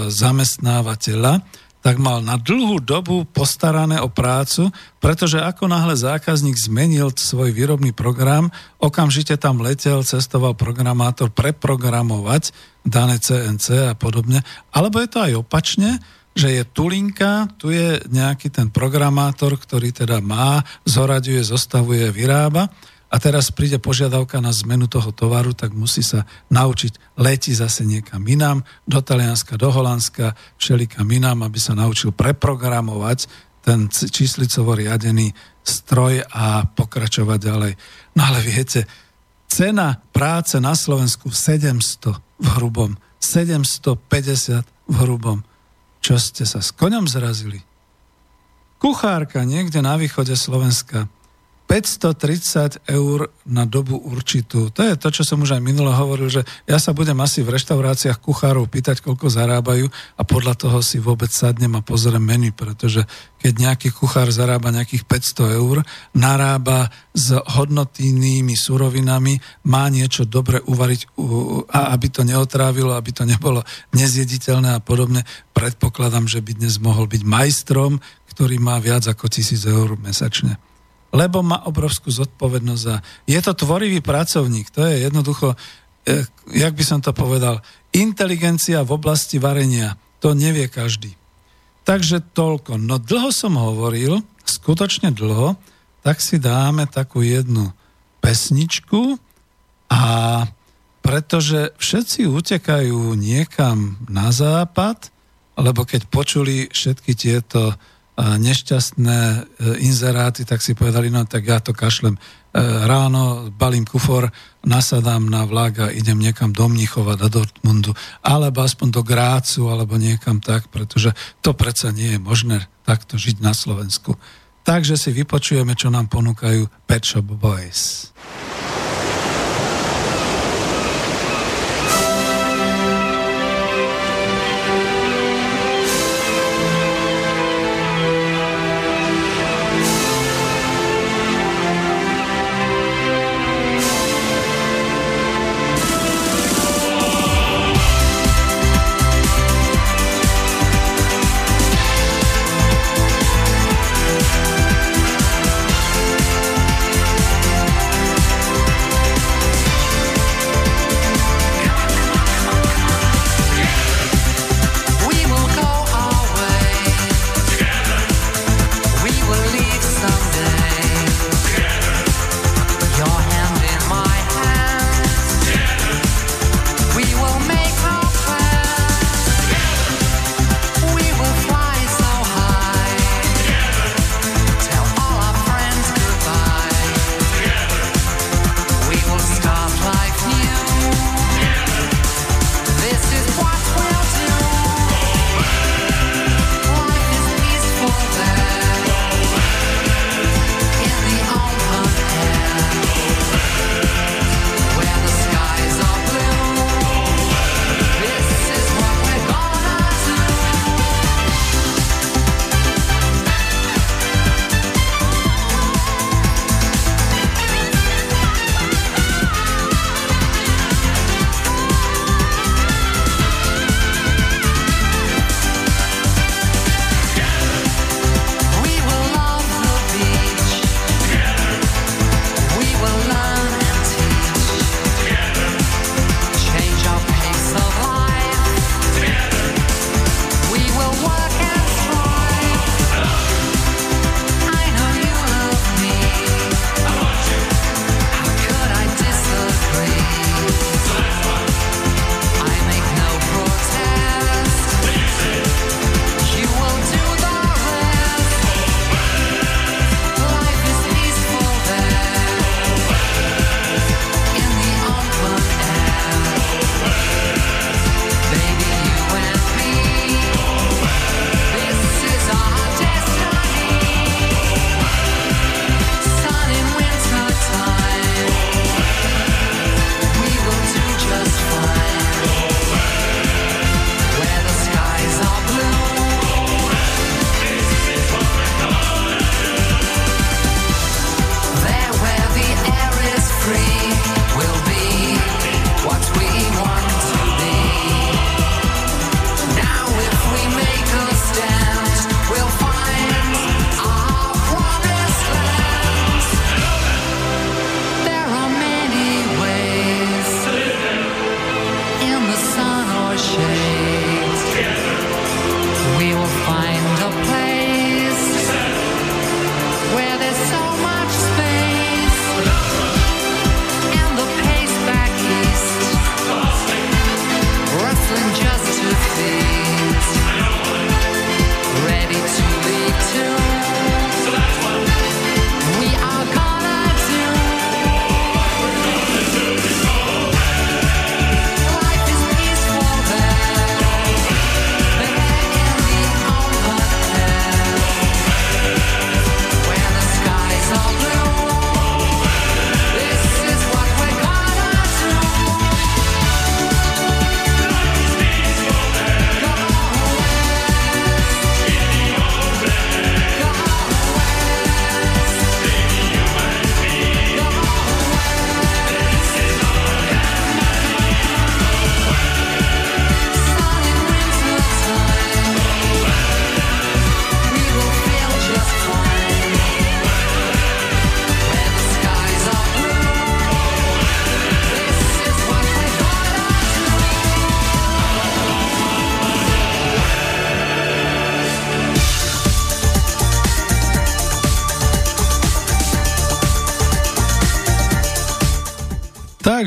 zamestnávateľa, tak mal na dlhú dobu postarané o prácu, pretože ako náhle zákazník zmenil svoj výrobný program, okamžite tam letel, cestoval programátor preprogramovať dané CNC a podobne. Alebo je to aj opačne, že je tu linka, tu je nejaký ten programátor, ktorý teda má, zoraďuje, zostavuje, vyrába a teraz príde požiadavka na zmenu toho tovaru, tak musí sa naučiť letí zase niekam inám, do Talianska, do Holandska, všelikam inám, aby sa naučil preprogramovať ten číslicovo riadený stroj a pokračovať ďalej. No ale viete, cena práce na Slovensku 700 v hrubom, 750 v hrubom. Čo ste sa s koňom zrazili? Kuchárka niekde na východe Slovenska 530 eur na dobu určitú. To je to, čo som už aj minule hovoril, že ja sa budem asi v reštauráciách kuchárov pýtať, koľko zarábajú a podľa toho si vôbec sadnem a pozriem menu, pretože keď nejaký kuchár zarába nejakých 500 eur, narába s hodnotnými surovinami, má niečo dobre uvariť, a aby to neotrávilo, aby to nebolo nezjediteľné a podobne, predpokladám, že by dnes mohol byť majstrom, ktorý má viac ako 1000 eur mesačne lebo má obrovskú zodpovednosť a je to tvorivý pracovník. To je jednoducho, eh, jak by som to povedal, inteligencia v oblasti varenia. To nevie každý. Takže toľko. No dlho som hovoril, skutočne dlho, tak si dáme takú jednu pesničku a pretože všetci utekajú niekam na západ, lebo keď počuli všetky tieto nešťastné e, inzeráty, tak si povedali, no tak ja to kašlem e, ráno, balím kufor, nasadám na vlak a idem niekam do Mnichova, do Dortmundu, alebo aspoň do Grácu, alebo niekam tak, pretože to predsa nie je možné takto žiť na Slovensku. Takže si vypočujeme, čo nám ponúkajú Pet Shop Boys.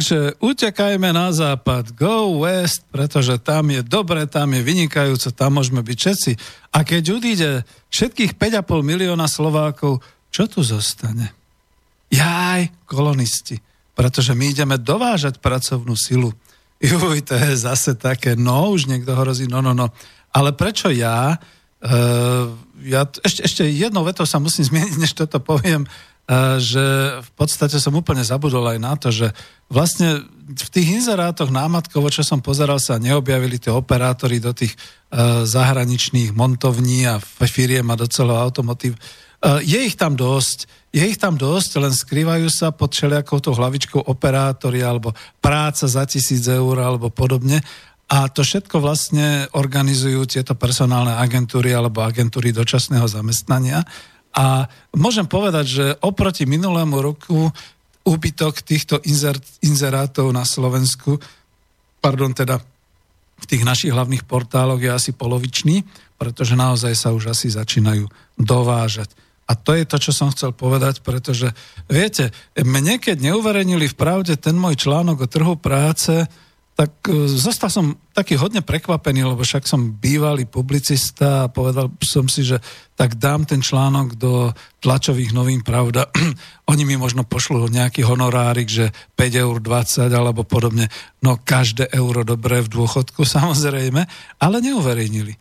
Takže utekajme na západ, go west, pretože tam je dobre, tam je vynikajúco, tam môžeme byť všetci. A keď odíde všetkých 5,5 milióna Slovákov, čo tu zostane? Jaj, kolonisti, pretože my ideme dovážať pracovnú silu. [LAUGHS] Juj, to je zase také, no, už niekto hrozí, no, no, no. Ale prečo ja? Uh, ja ešte, ešte jednou vetou sa musím [LAUGHS] zmieniť, než toto poviem že v podstate som úplne zabudol aj na to, že vlastne v tých inzerátoch námatkovo, čo som pozeral, sa neobjavili tie operátori do tých uh, zahraničných montovní a firiem a do celého automotív. Uh, je ich tam dosť, je ich tam dosť, len skrývajú sa pod všelijakou tou hlavičkou operátori alebo práca za tisíc eur alebo podobne. A to všetko vlastne organizujú tieto personálne agentúry alebo agentúry dočasného zamestnania. A môžem povedať, že oproti minulému roku úbytok týchto inzer, inzerátov na Slovensku, pardon, teda v tých našich hlavných portáloch je asi polovičný, pretože naozaj sa už asi začínajú dovážať. A to je to, čo som chcel povedať, pretože viete, mne keď neuverejnili v pravde ten môj článok o trhu práce, tak e, zostal som taký hodne prekvapený, lebo však som bývalý publicista a povedal som si, že tak dám ten článok do tlačových novín Pravda. [CLEARS THROAT] Oni mi možno pošlú nejaký honorárik, že 5 eur 20 alebo podobne. No každé euro dobré v dôchodku [LAUGHS] samozrejme, ale neuverejnili.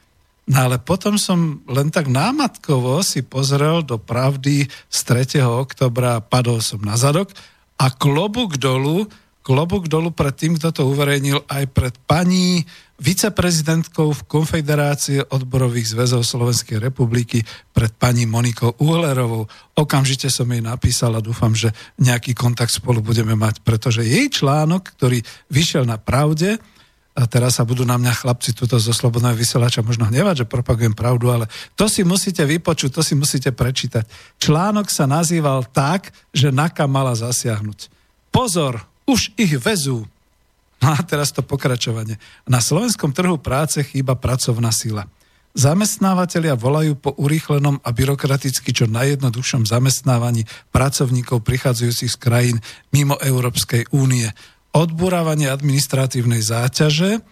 No ale potom som len tak námatkovo si pozrel do pravdy z 3. oktobra, padol som na zadok a klobúk dolu, klobúk dolu pred tým, kto to uverejnil, aj pred pani viceprezidentkou v Konfederácie odborových zväzov Slovenskej republiky, pred pani Monikou Uhlerovou. Okamžite som jej napísal a dúfam, že nejaký kontakt spolu budeme mať, pretože jej článok, ktorý vyšiel na pravde, a teraz sa budú na mňa chlapci tuto zo Slobodného vysielača možno hnevať, že propagujem pravdu, ale to si musíte vypočuť, to si musíte prečítať. Článok sa nazýval tak, že NAKA mala zasiahnuť. Pozor, už ich vezú. No a teraz to pokračovanie. Na slovenskom trhu práce chýba pracovná sila. Zamestnávateľia volajú po urýchlenom a byrokraticky čo najjednoduchšom zamestnávaní pracovníkov prichádzajúcich z krajín mimo Európskej únie. Odburávanie administratívnej záťaže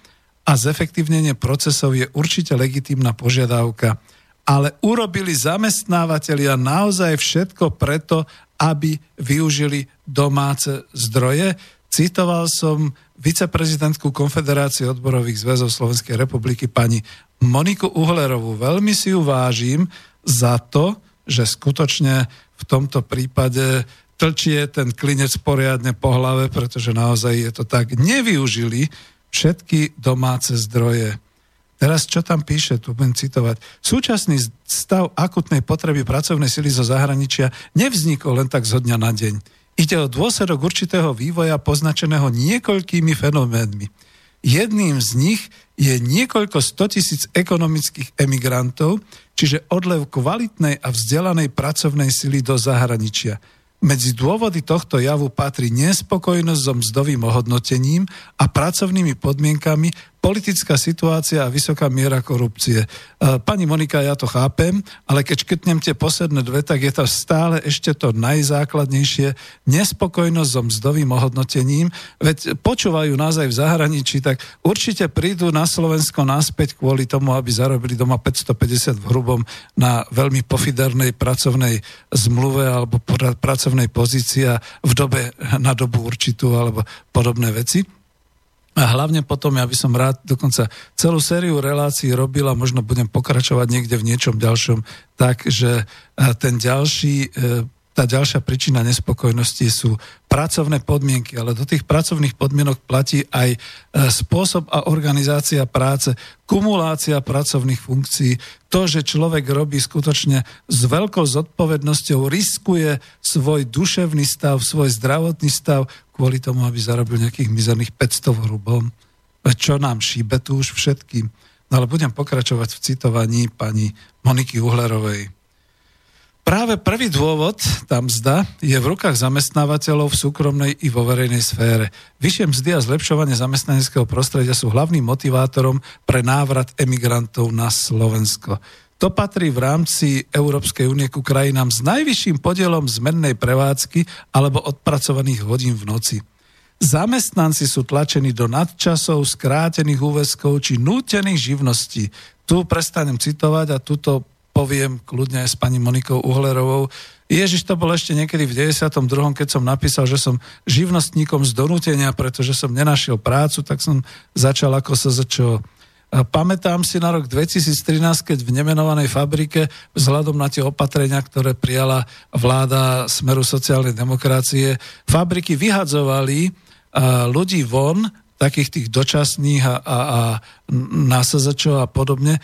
a zefektívnenie procesov je určite legitímna požiadavka. Ale urobili zamestnávateľia naozaj všetko preto, aby využili domáce zdroje. Citoval som viceprezidentku Konfederácie odborových zväzov Slovenskej republiky pani Moniku Uhlerovú. Veľmi si ju vážim za to, že skutočne v tomto prípade tlčie ten klinec poriadne po hlave, pretože naozaj je to tak. Nevyužili všetky domáce zdroje. Teraz čo tam píše, tu budem citovať. Súčasný stav akutnej potreby pracovnej sily zo zahraničia nevznikol len tak zo dňa na deň. Ide o dôsledok určitého vývoja poznačeného niekoľkými fenoménmi. Jedným z nich je niekoľko stotisíc ekonomických emigrantov, čiže odlev kvalitnej a vzdelanej pracovnej sily do zahraničia – medzi dôvody tohto javu patrí nespokojnosť so mzdovým ohodnotením a pracovnými podmienkami, politická situácia a vysoká miera korupcie. E, pani Monika, ja to chápem, ale keď škrtnem tie posledné dve, tak je to stále ešte to najzákladnejšie nespokojnosť so mzdovým ohodnotením. Veď počúvajú nás aj v zahraničí, tak určite prídu na Slovensko naspäť kvôli tomu, aby zarobili doma 550 v hrubom na veľmi pofidernej pracovnej zmluve alebo pracovnej pozícii a v dobe na dobu určitú alebo podobné veci. A hlavne potom, ja by som rád dokonca celú sériu relácií robil a možno budem pokračovať niekde v niečom ďalšom, tak, že ten ďalší e, tá ďalšia príčina nespokojnosti sú pracovné podmienky, ale do tých pracovných podmienok platí aj e, spôsob a organizácia práce, kumulácia pracovných funkcií, to, že človek robí skutočne s veľkou zodpovednosťou, riskuje svoj duševný stav, svoj zdravotný stav kvôli tomu, aby zarobil nejakých mizerných 500 v hrubom. Čo nám šíbe tu už všetkým. No ale budem pokračovať v citovaní pani Moniky Uhlerovej. Práve prvý dôvod, tá mzda, je v rukách zamestnávateľov v súkromnej i vo verejnej sfére. Vyššie mzdy a zlepšovanie zamestnaneckého prostredia sú hlavným motivátorom pre návrat emigrantov na Slovensko. To patrí v rámci Európskej únie ku krajinám s najvyšším podielom zmennej prevádzky alebo odpracovaných hodín v noci. Zamestnanci sú tlačení do nadčasov, skrátených úväzkov či nútených živností. Tu prestanem citovať a tuto poviem kľudne aj s pani Monikou Uhlerovou. Ježiš to bol ešte niekedy v 92., keď som napísal, že som živnostníkom z donútenia, pretože som nenašiel prácu, tak som začal ako sa začal Pamätám si na rok 2013, keď v nemenovanej fabrike vzhľadom na tie opatrenia, ktoré prijala vláda Smeru sociálnej demokracie, fabriky vyhadzovali ľudí von, takých tých dočasných a, a, a násazačov a podobne,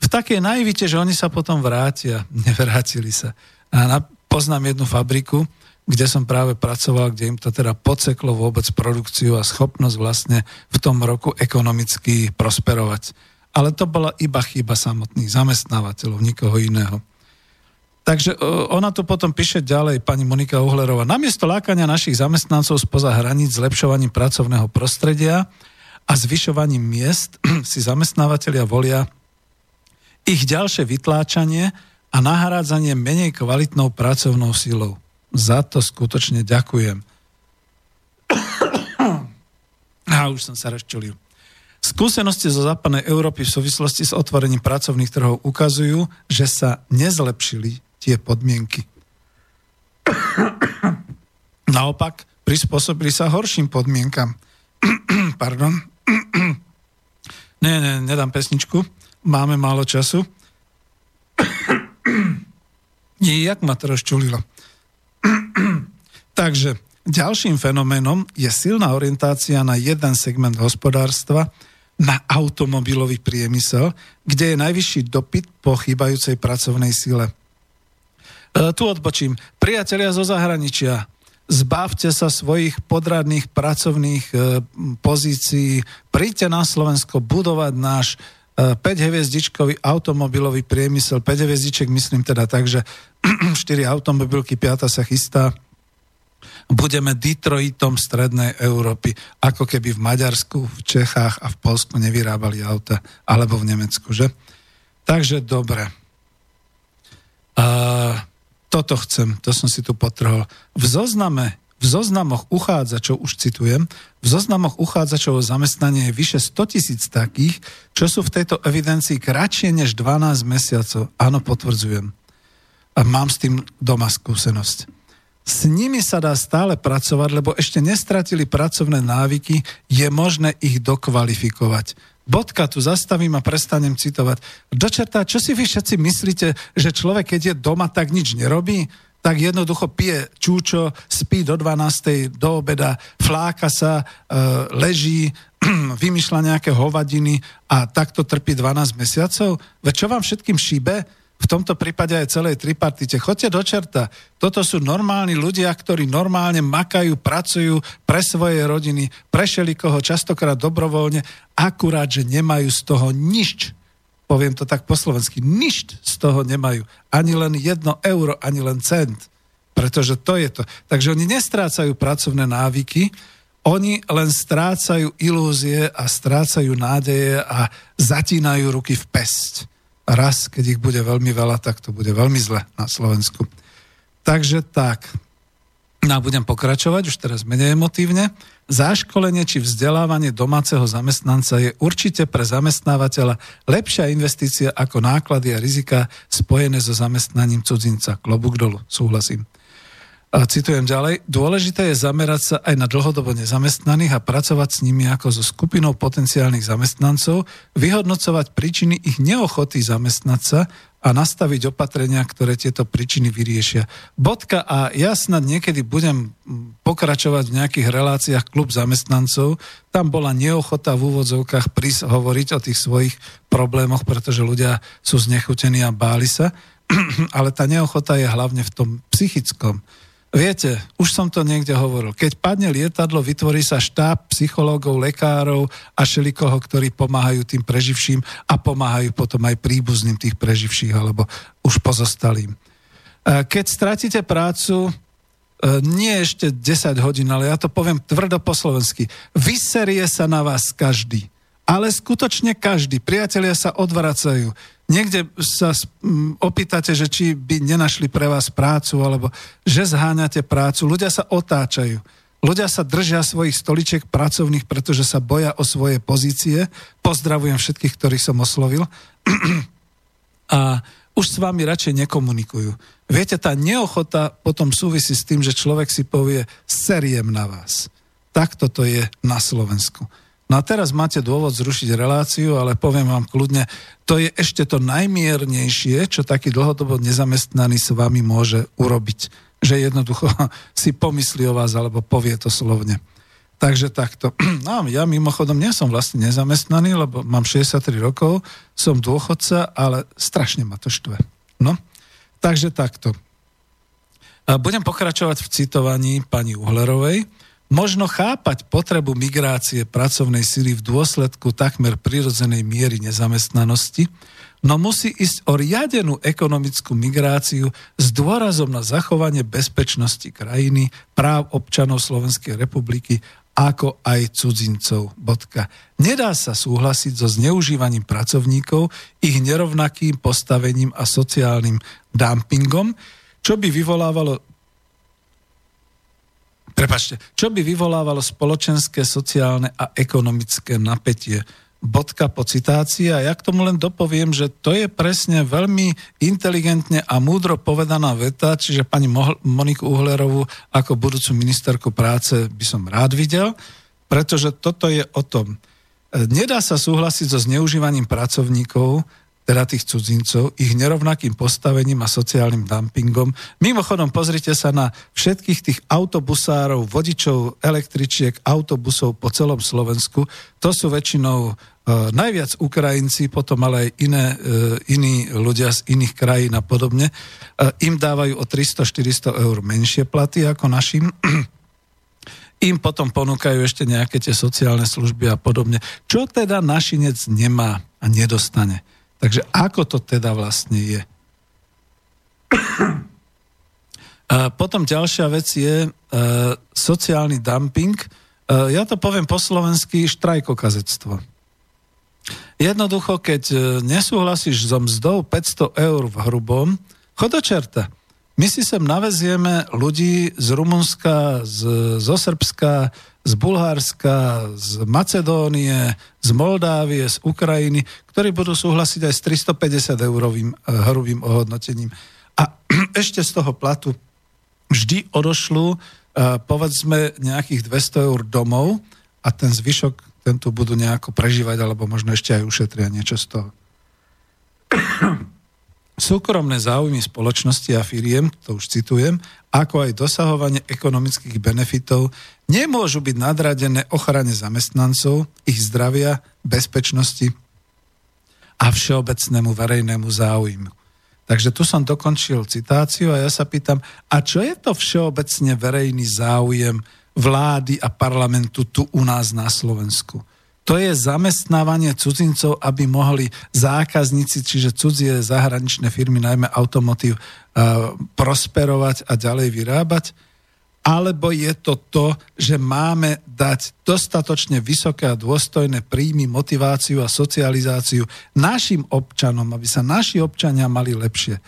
v takej najvite, že oni sa potom vrátia. [LAUGHS] Nevrátili sa. A na, poznám jednu fabriku, kde som práve pracoval, kde im to teda podseklo vôbec produkciu a schopnosť vlastne v tom roku ekonomicky prosperovať. Ale to bola iba chyba samotných zamestnávateľov, nikoho iného. Takže e, ona to potom píše ďalej, pani Monika Uhlerová. Namiesto lákania našich zamestnancov spoza hraníc zlepšovaním pracovného prostredia a zvyšovaním miest [CLEARS THROAT] si zamestnávateľia volia ich ďalšie vytláčanie a nahrádzanie menej kvalitnou pracovnou silou. Za to skutočne ďakujem. [COUGHS] A už som sa rozčulil. Skúsenosti zo západnej Európy v súvislosti s otvorením pracovných trhov ukazujú, že sa nezlepšili tie podmienky. [COUGHS] Naopak, prispôsobili sa horším podmienkam. [COUGHS] Pardon. nie, nie, nedám pesničku. Máme málo času. [COUGHS] Jak ma to rozčulilo. [COUGHS] Takže ďalším fenoménom je silná orientácia na jeden segment hospodárstva, na automobilový priemysel, kde je najvyšší dopyt po chýbajúcej pracovnej sile. E, tu odbočím. Priatelia zo zahraničia, zbavte sa svojich podradných pracovných e, pozícií, príďte na Slovensko budovať náš 5 e, automobilový priemysel, 5 hviezdiček myslím teda tak, že [CLEARS THROAT] 4 automobilky, 5 sa chystá. Budeme Detroitom strednej Európy, ako keby v Maďarsku, v Čechách a v Polsku nevyrábali auta, alebo v Nemecku, že? Takže dobre. A toto chcem, to som si tu potrhol. V zozname v zoznamoch uchádzačov, už citujem, v zoznamoch uchádzačov o zamestnanie je vyše 100 tisíc takých, čo sú v tejto evidencii kratšie než 12 mesiacov. Áno, potvrdzujem. A mám s tým doma skúsenosť. S nimi sa dá stále pracovať, lebo ešte nestratili pracovné návyky, je možné ich dokvalifikovať. Bodka, tu zastavím a prestanem citovať. Dočertá, čo si vy všetci myslíte, že človek, keď je doma, tak nič nerobí? Tak jednoducho pije čúčo, spí do 12. do obeda, fláka sa, e, leží, [CLEARS THROAT] vymýšľa nejaké hovadiny a takto trpí 12 mesiacov? Veď čo vám všetkým šíbe? V tomto prípade aj celej tripartite. Choďte do čerta. Toto sú normálni ľudia, ktorí normálne makajú, pracujú pre svoje rodiny, pre koho častokrát dobrovoľne, akurát, že nemajú z toho nič poviem to tak po slovensky, nič z toho nemajú. Ani len jedno euro, ani len cent. Pretože to je to. Takže oni nestrácajú pracovné návyky, oni len strácajú ilúzie a strácajú nádeje a zatínajú ruky v pesť. Raz, keď ich bude veľmi veľa, tak to bude veľmi zle na Slovensku. Takže tak. No a budem pokračovať, už teraz menej emotívne. Záškolenie či vzdelávanie domáceho zamestnanca je určite pre zamestnávateľa lepšia investícia ako náklady a rizika spojené so zamestnaním cudzinca. Klobúk dolu, súhlasím. A citujem ďalej. Dôležité je zamerať sa aj na dlhodobo nezamestnaných a pracovať s nimi ako so skupinou potenciálnych zamestnancov, vyhodnocovať príčiny ich neochoty zamestnať sa a nastaviť opatrenia, ktoré tieto príčiny vyriešia. Bodka a ja snad niekedy budem pokračovať v nejakých reláciách klub zamestnancov. Tam bola neochota v úvodzovkách prísť hovoriť o tých svojich problémoch, pretože ľudia sú znechutení a báli sa. [CLEARS THROAT] Ale tá neochota je hlavne v tom psychickom. Viete, už som to niekde hovoril, keď padne lietadlo, vytvorí sa štáb psychológov, lekárov a šelikoho, ktorí pomáhajú tým preživším a pomáhajú potom aj príbuzným tých preživších alebo už pozostalým. E, keď stratíte prácu, e, nie ešte 10 hodín, ale ja to poviem tvrdo po slovensky, vyserie sa na vás každý. Ale skutočne každý. Priatelia sa odvracajú niekde sa opýtate, že či by nenašli pre vás prácu, alebo že zháňate prácu. Ľudia sa otáčajú. Ľudia sa držia svojich stoličiek pracovných, pretože sa boja o svoje pozície. Pozdravujem všetkých, ktorých som oslovil. [CLEARS THROAT] A už s vami radšej nekomunikujú. Viete, tá neochota potom súvisí s tým, že človek si povie, seriem na vás. Takto to je na Slovensku. No a teraz máte dôvod zrušiť reláciu, ale poviem vám kľudne, to je ešte to najmiernejšie, čo taký dlhodobo nezamestnaný s vami môže urobiť. Že jednoducho [LAUGHS] si pomyslí o vás alebo povie to slovne. Takže takto. [CLEARS THROAT] No, ja mimochodom nie som vlastne nezamestnaný, lebo mám 63 rokov, som dôchodca, ale strašne ma to štve. No, takže takto. Budem pokračovať v citovaní pani Uhlerovej. Možno chápať potrebu migrácie pracovnej sily v dôsledku takmer prirodzenej miery nezamestnanosti, no musí ísť o riadenú ekonomickú migráciu s dôrazom na zachovanie bezpečnosti krajiny, práv občanov Slovenskej republiky, ako aj cudzincov. Bodka. Nedá sa súhlasiť so zneužívaním pracovníkov, ich nerovnakým postavením a sociálnym dumpingom, čo by vyvolávalo Prepačte, čo by vyvolávalo spoločenské, sociálne a ekonomické napätie? Bodka po citácii a ja k tomu len dopoviem, že to je presne veľmi inteligentne a múdro povedaná veta, čiže pani Moniku Uhlerovú ako budúcu ministerku práce by som rád videl, pretože toto je o tom. Nedá sa súhlasiť so zneužívaním pracovníkov, teda tých cudzincov, ich nerovnakým postavením a sociálnym dumpingom. Mimochodom, pozrite sa na všetkých tých autobusárov, vodičov, električiek, autobusov po celom Slovensku. To sú väčšinou e, najviac Ukrajinci, potom ale aj iné, e, iní ľudia z iných krajín a podobne. E, im dávajú o 300-400 eur menšie platy ako našim [CLEARS THROAT] im potom ponúkajú ešte nejaké tie sociálne služby a podobne. Čo teda našinec nemá a nedostane? Takže ako to teda vlastne je? A potom ďalšia vec je uh, sociálny dumping. Uh, ja to poviem po slovensky štrajkokazectvo. Jednoducho, keď uh, nesúhlasíš so mzdou 500 eur v hrubom, chod do čerta. My si sem navezieme ľudí z Rumunska, z, zo Srbska, z Bulharska, z Macedónie, z Moldávie, z Ukrajiny, ktorí budú súhlasiť aj s 350 eurovým eh, hrubým ohodnotením. A [CLEARS THROAT] ešte z toho platu vždy odošľú eh, povedzme nejakých 200 eur domov a ten zvyšok, ten tu budú nejako prežívať, alebo možno ešte aj ušetria niečo z toho. Súkromné záujmy spoločnosti a firiem, to už citujem, ako aj dosahovanie ekonomických benefitov nemôžu byť nadradené ochrane zamestnancov, ich zdravia, bezpečnosti a všeobecnému verejnému záujmu. Takže tu som dokončil citáciu a ja sa pýtam, a čo je to všeobecne verejný záujem vlády a parlamentu tu u nás na Slovensku? To je zamestnávanie cudzincov, aby mohli zákazníci, čiže cudzie zahraničné firmy, najmä automotív, uh, prosperovať a ďalej vyrábať? Alebo je to to, že máme dať dostatočne vysoké a dôstojné príjmy, motiváciu a socializáciu našim občanom, aby sa naši občania mali lepšie?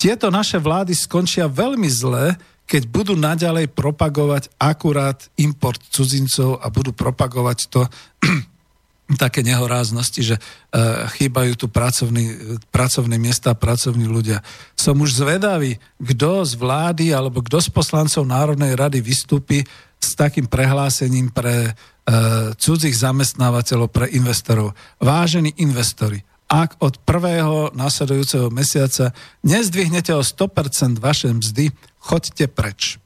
Tieto naše vlády skončia veľmi zle, keď budú naďalej propagovať akurát import cudzincov a budú propagovať to, [CLEARS THROAT] také nehoráznosti, že uh, chýbajú tu pracovní, pracovné miesta pracovní ľudia. Som už zvedavý, kto z vlády alebo kto z poslancov Národnej rady vystúpi s takým prehlásením pre uh, cudzích zamestnávateľov, pre investorov. Vážení investori, ak od prvého následujúceho mesiaca nezdvihnete o 100% vaše mzdy, choďte preč.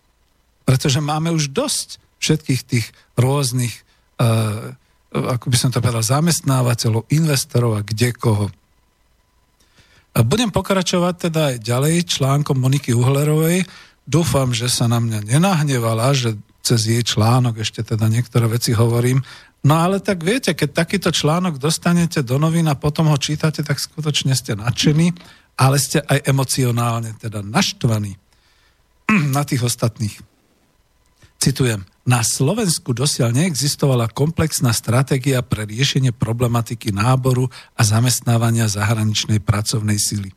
Pretože máme už dosť všetkých tých rôznych uh, ako by som to povedal, zamestnávateľov, investorov a kde koho. A budem pokračovať teda aj ďalej článkom Moniky Uhlerovej. Dúfam, že sa na mňa nenahnevala, že cez jej článok ešte teda niektoré veci hovorím. No ale tak viete, keď takýto článok dostanete do novín a potom ho čítate, tak skutočne ste nadšení, ale ste aj emocionálne teda naštvaní [CLEARS THROAT] na tých ostatných. Citujem. Na Slovensku dosiaľ neexistovala komplexná stratégia pre riešenie problematiky náboru a zamestnávania zahraničnej pracovnej sily.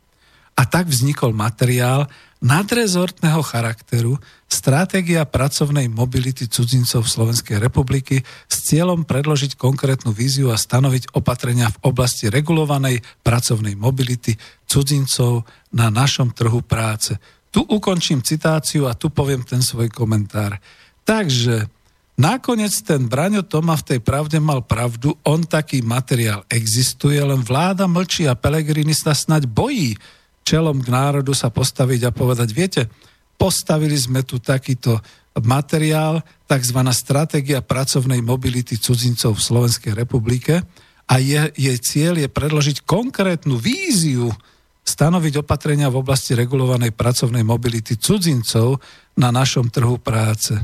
A tak vznikol materiál nadrezortného charakteru stratégia pracovnej mobility cudzincov Slovenskej republiky s cieľom predložiť konkrétnu víziu a stanoviť opatrenia v oblasti regulovanej pracovnej mobility cudzincov na našom trhu práce. Tu ukončím citáciu a tu poviem ten svoj komentár. Takže nakoniec ten Braňo Toma v tej pravde mal pravdu, on taký materiál existuje, len vláda mlčí a Pelegrini sa snať bojí čelom k národu sa postaviť a povedať, viete, postavili sme tu takýto materiál, tzv. stratégia pracovnej mobility cudzincov v Slovenskej republike a je, jej cieľ je predložiť konkrétnu víziu, stanoviť opatrenia v oblasti regulovanej pracovnej mobility cudzincov na našom trhu práce.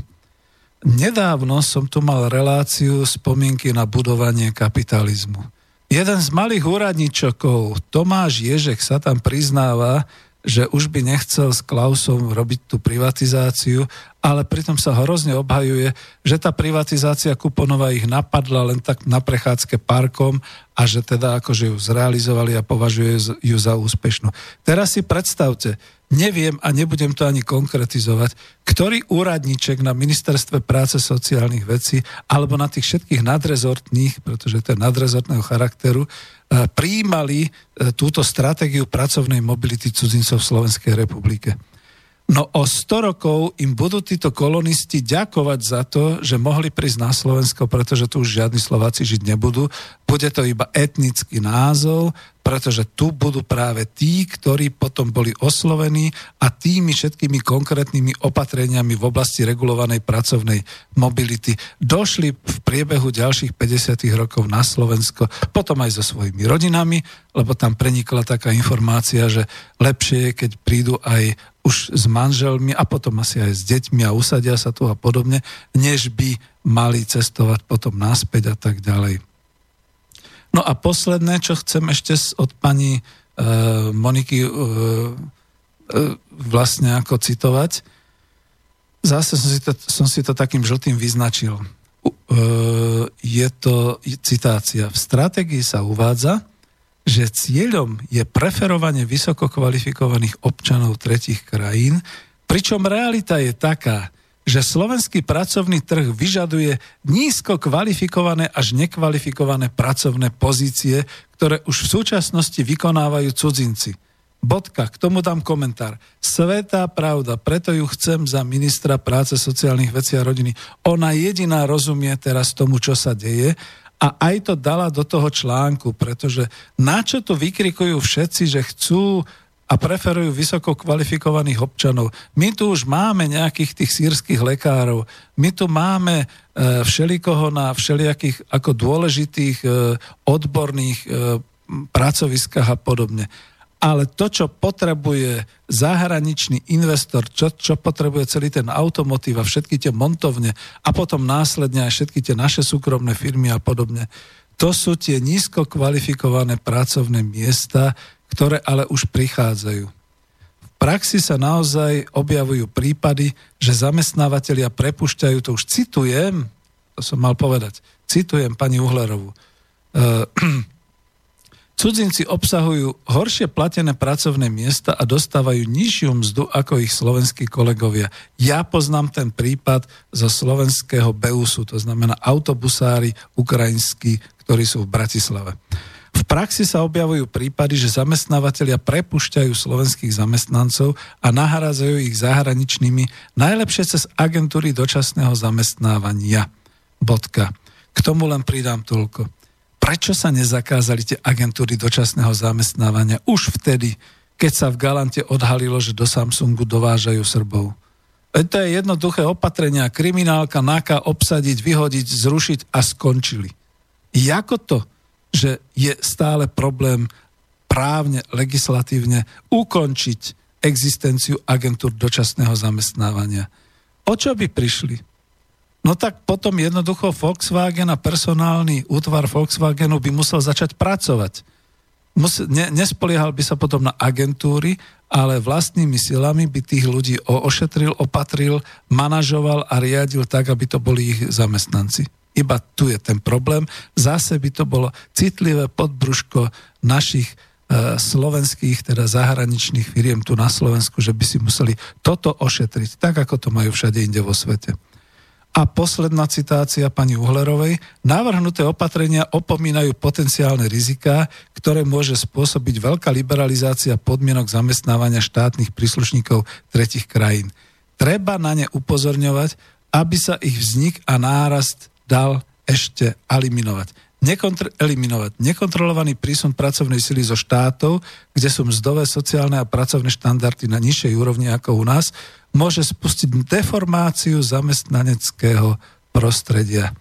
Nedávno som tu mal reláciu spomienky na budovanie kapitalizmu. Jeden z malých úradníčokov, Tomáš Ježek, sa tam priznáva, že už by nechcel s Klausom robiť tú privatizáciu, ale pritom sa hrozne obhajuje, že tá privatizácia kuponova ich napadla len tak na prechádzke parkom a že teda akože ju zrealizovali a považuje ju za úspešnú. Teraz si predstavte, neviem a nebudem to ani konkretizovať, ktorý úradníček na ministerstve práce sociálnych vecí alebo na tých všetkých nadrezortných, pretože to je nadrezortného charakteru, e, prijímali e, túto stratégiu pracovnej mobility cudzincov v Slovenskej republike. No o 100 rokov im budú títo kolonisti ďakovať za to, že mohli prísť na Slovensko, pretože tu už žiadni Slováci žiť nebudú. Bude to iba etnický názov, pretože tu budú práve tí, ktorí potom boli oslovení a tými všetkými konkrétnymi opatreniami v oblasti regulovanej pracovnej mobility došli v priebehu ďalších 50 rokov na Slovensko, potom aj so svojimi rodinami, lebo tam prenikla taká informácia, že lepšie je, keď prídu aj už s manželmi a potom asi aj s deťmi a usadia sa tu a podobne, než by mali cestovať potom naspäť a tak ďalej. No a posledné, čo chcem ešte od pani uh, Moniky uh, uh, vlastne ako citovať, zase som si to, som si to takým žltým vyznačil. Uh, je to citácia. V stratégii sa uvádza, že cieľom je preferovanie vysoko kvalifikovaných občanov tretich krajín, pričom realita je taká, že slovenský pracovný trh vyžaduje nízko kvalifikované až nekvalifikované pracovné pozície, ktoré už v súčasnosti vykonávajú cudzinci. Bodka, k tomu dám komentár. Svetá pravda, preto ju chcem za ministra práce, sociálnych vecí a rodiny. Ona jediná rozumie teraz tomu, čo sa deje a aj to dala do toho článku, pretože na čo to vykrikujú všetci, že chcú a preferujú vysoko kvalifikovaných občanov. My tu už máme nejakých tých sírskych lekárov, my tu máme e, všelikoho na všelijakých ako dôležitých e, odborných e, pracoviskách a podobne. Ale to, čo potrebuje zahraničný investor, čo, čo potrebuje celý ten automotív a všetky tie montovne a potom následne aj všetky tie naše súkromné firmy a podobne, to sú tie nízko kvalifikované pracovné miesta, ktoré ale už prichádzajú. V praxi sa naozaj objavujú prípady, že zamestnávateľia prepušťajú, to už citujem, to som mal povedať, citujem pani Uhlerovu, uh, [CLEARS THROAT] Cudzinci obsahujú horšie platené pracovné miesta a dostávajú nižšiu mzdu ako ich slovenskí kolegovia. Ja poznám ten prípad zo slovenského BEUSu, to znamená autobusári ukrajinskí, ktorí sú v Bratislave. V praxi sa objavujú prípady, že zamestnávateľia prepušťajú slovenských zamestnancov a nahrádzajú ich zahraničnými, najlepšie cez agentúry dočasného zamestnávania. Bodka. K tomu len pridám toľko. Prečo sa nezakázali tie agentúry dočasného zamestnávania už vtedy, keď sa v Galante odhalilo, že do Samsungu dovážajú Srbov? Veď to je jednoduché opatrenia. Kriminálka, náka obsadiť, vyhodiť, zrušiť a skončili. Jako to? že je stále problém právne, legislatívne ukončiť existenciu agentúr dočasného zamestnávania. O čo by prišli? No tak potom jednoducho Volkswagen a personálny útvar Volkswagenu by musel začať pracovať. Mus, ne, nespoliehal by sa potom na agentúry, ale vlastnými silami by tých ľudí ošetril, opatril, manažoval a riadil tak, aby to boli ich zamestnanci. Iba tu je ten problém. Zase by to bolo citlivé podbruško našich slovenských, teda zahraničných firiem tu na Slovensku, že by si museli toto ošetriť, tak ako to majú všade inde vo svete. A posledná citácia pani Uhlerovej. Navrhnuté opatrenia opomínajú potenciálne riziká, ktoré môže spôsobiť veľká liberalizácia podmienok zamestnávania štátnych príslušníkov tretich krajín. Treba na ne upozorňovať, aby sa ich vznik a nárast dal ešte eliminovať nekontr- eliminovať nekontrolovaný prísun pracovnej sily zo štátov, kde sú mzdové, sociálne a pracovné štandardy na nižšej úrovni ako u nás, môže spustiť deformáciu zamestnaneckého prostredia.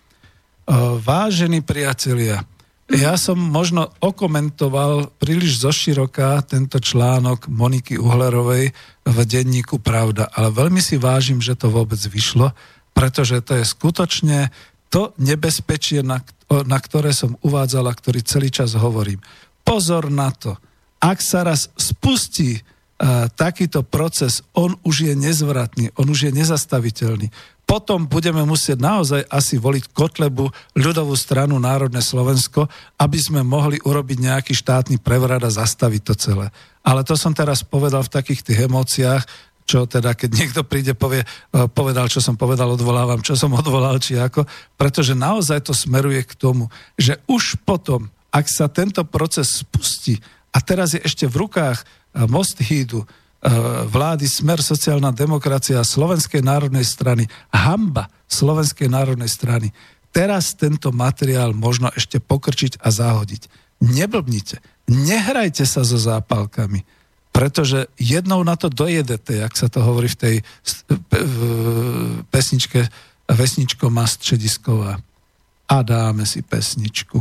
Vážení priatelia, ja som možno okomentoval príliš zoširoka tento článok Moniky Uhlerovej v denníku Pravda, ale veľmi si vážim, že to vôbec vyšlo, pretože to je skutočne to nebezpečie, na, na ktoré som uvádzala, ktorý celý čas hovorím. Pozor na to, ak sa raz spustí uh, takýto proces, on už je nezvratný, on už je nezastaviteľný. Potom budeme musieť naozaj asi voliť Kotlebu, ľudovú stranu Národné Slovensko, aby sme mohli urobiť nejaký štátny prevrat a zastaviť to celé. Ale to som teraz povedal v takých tých emóciách, čo teda, keď niekto príde, povie, e, povedal, čo som povedal, odvolávam, čo som [LAUGHS] odvolal, či ako, pretože naozaj to smeruje k tomu, že už potom, ak sa tento proces spustí, a teraz je ešte v rukách Most Hídu, e, vlády Smer sociálna demokracia Slovenskej národnej strany, hamba Slovenskej národnej strany, teraz tento materiál možno ešte pokrčiť a zahodiť. Neblbnite, nehrajte sa so zápalkami pretože jednou na to dojedete, jak sa to hovorí v tej pesničke Vesničko Mast Šedisková. A dáme si pesničku.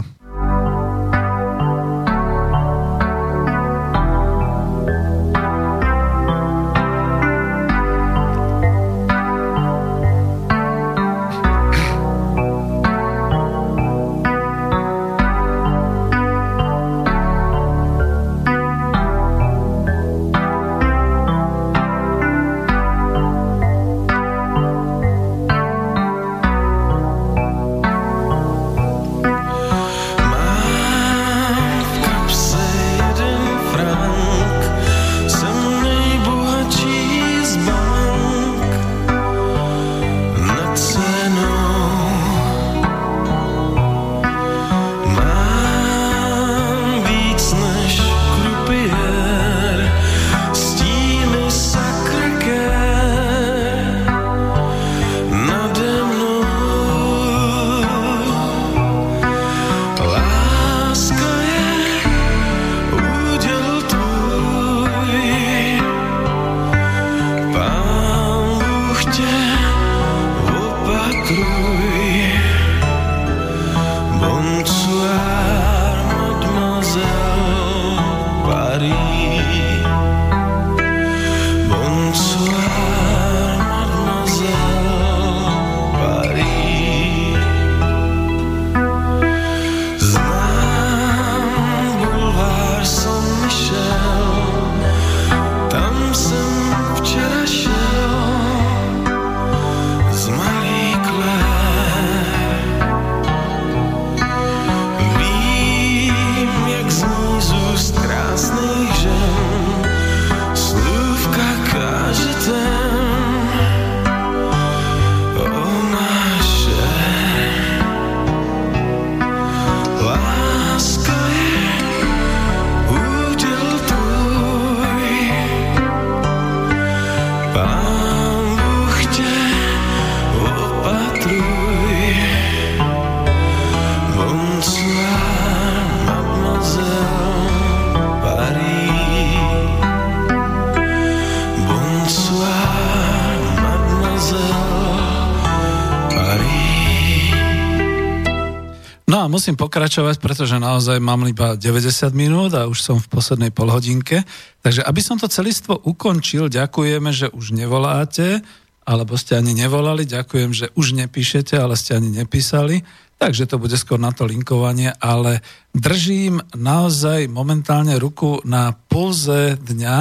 Musím pokračovať, pretože naozaj mám iba 90 minút a už som v poslednej polhodinke. Takže aby som to celistvo ukončil, ďakujeme, že už nevoláte, alebo ste ani nevolali, ďakujem, že už nepíšete, ale ste ani nepísali. Takže to bude skôr na to linkovanie, ale držím naozaj momentálne ruku na pulze dňa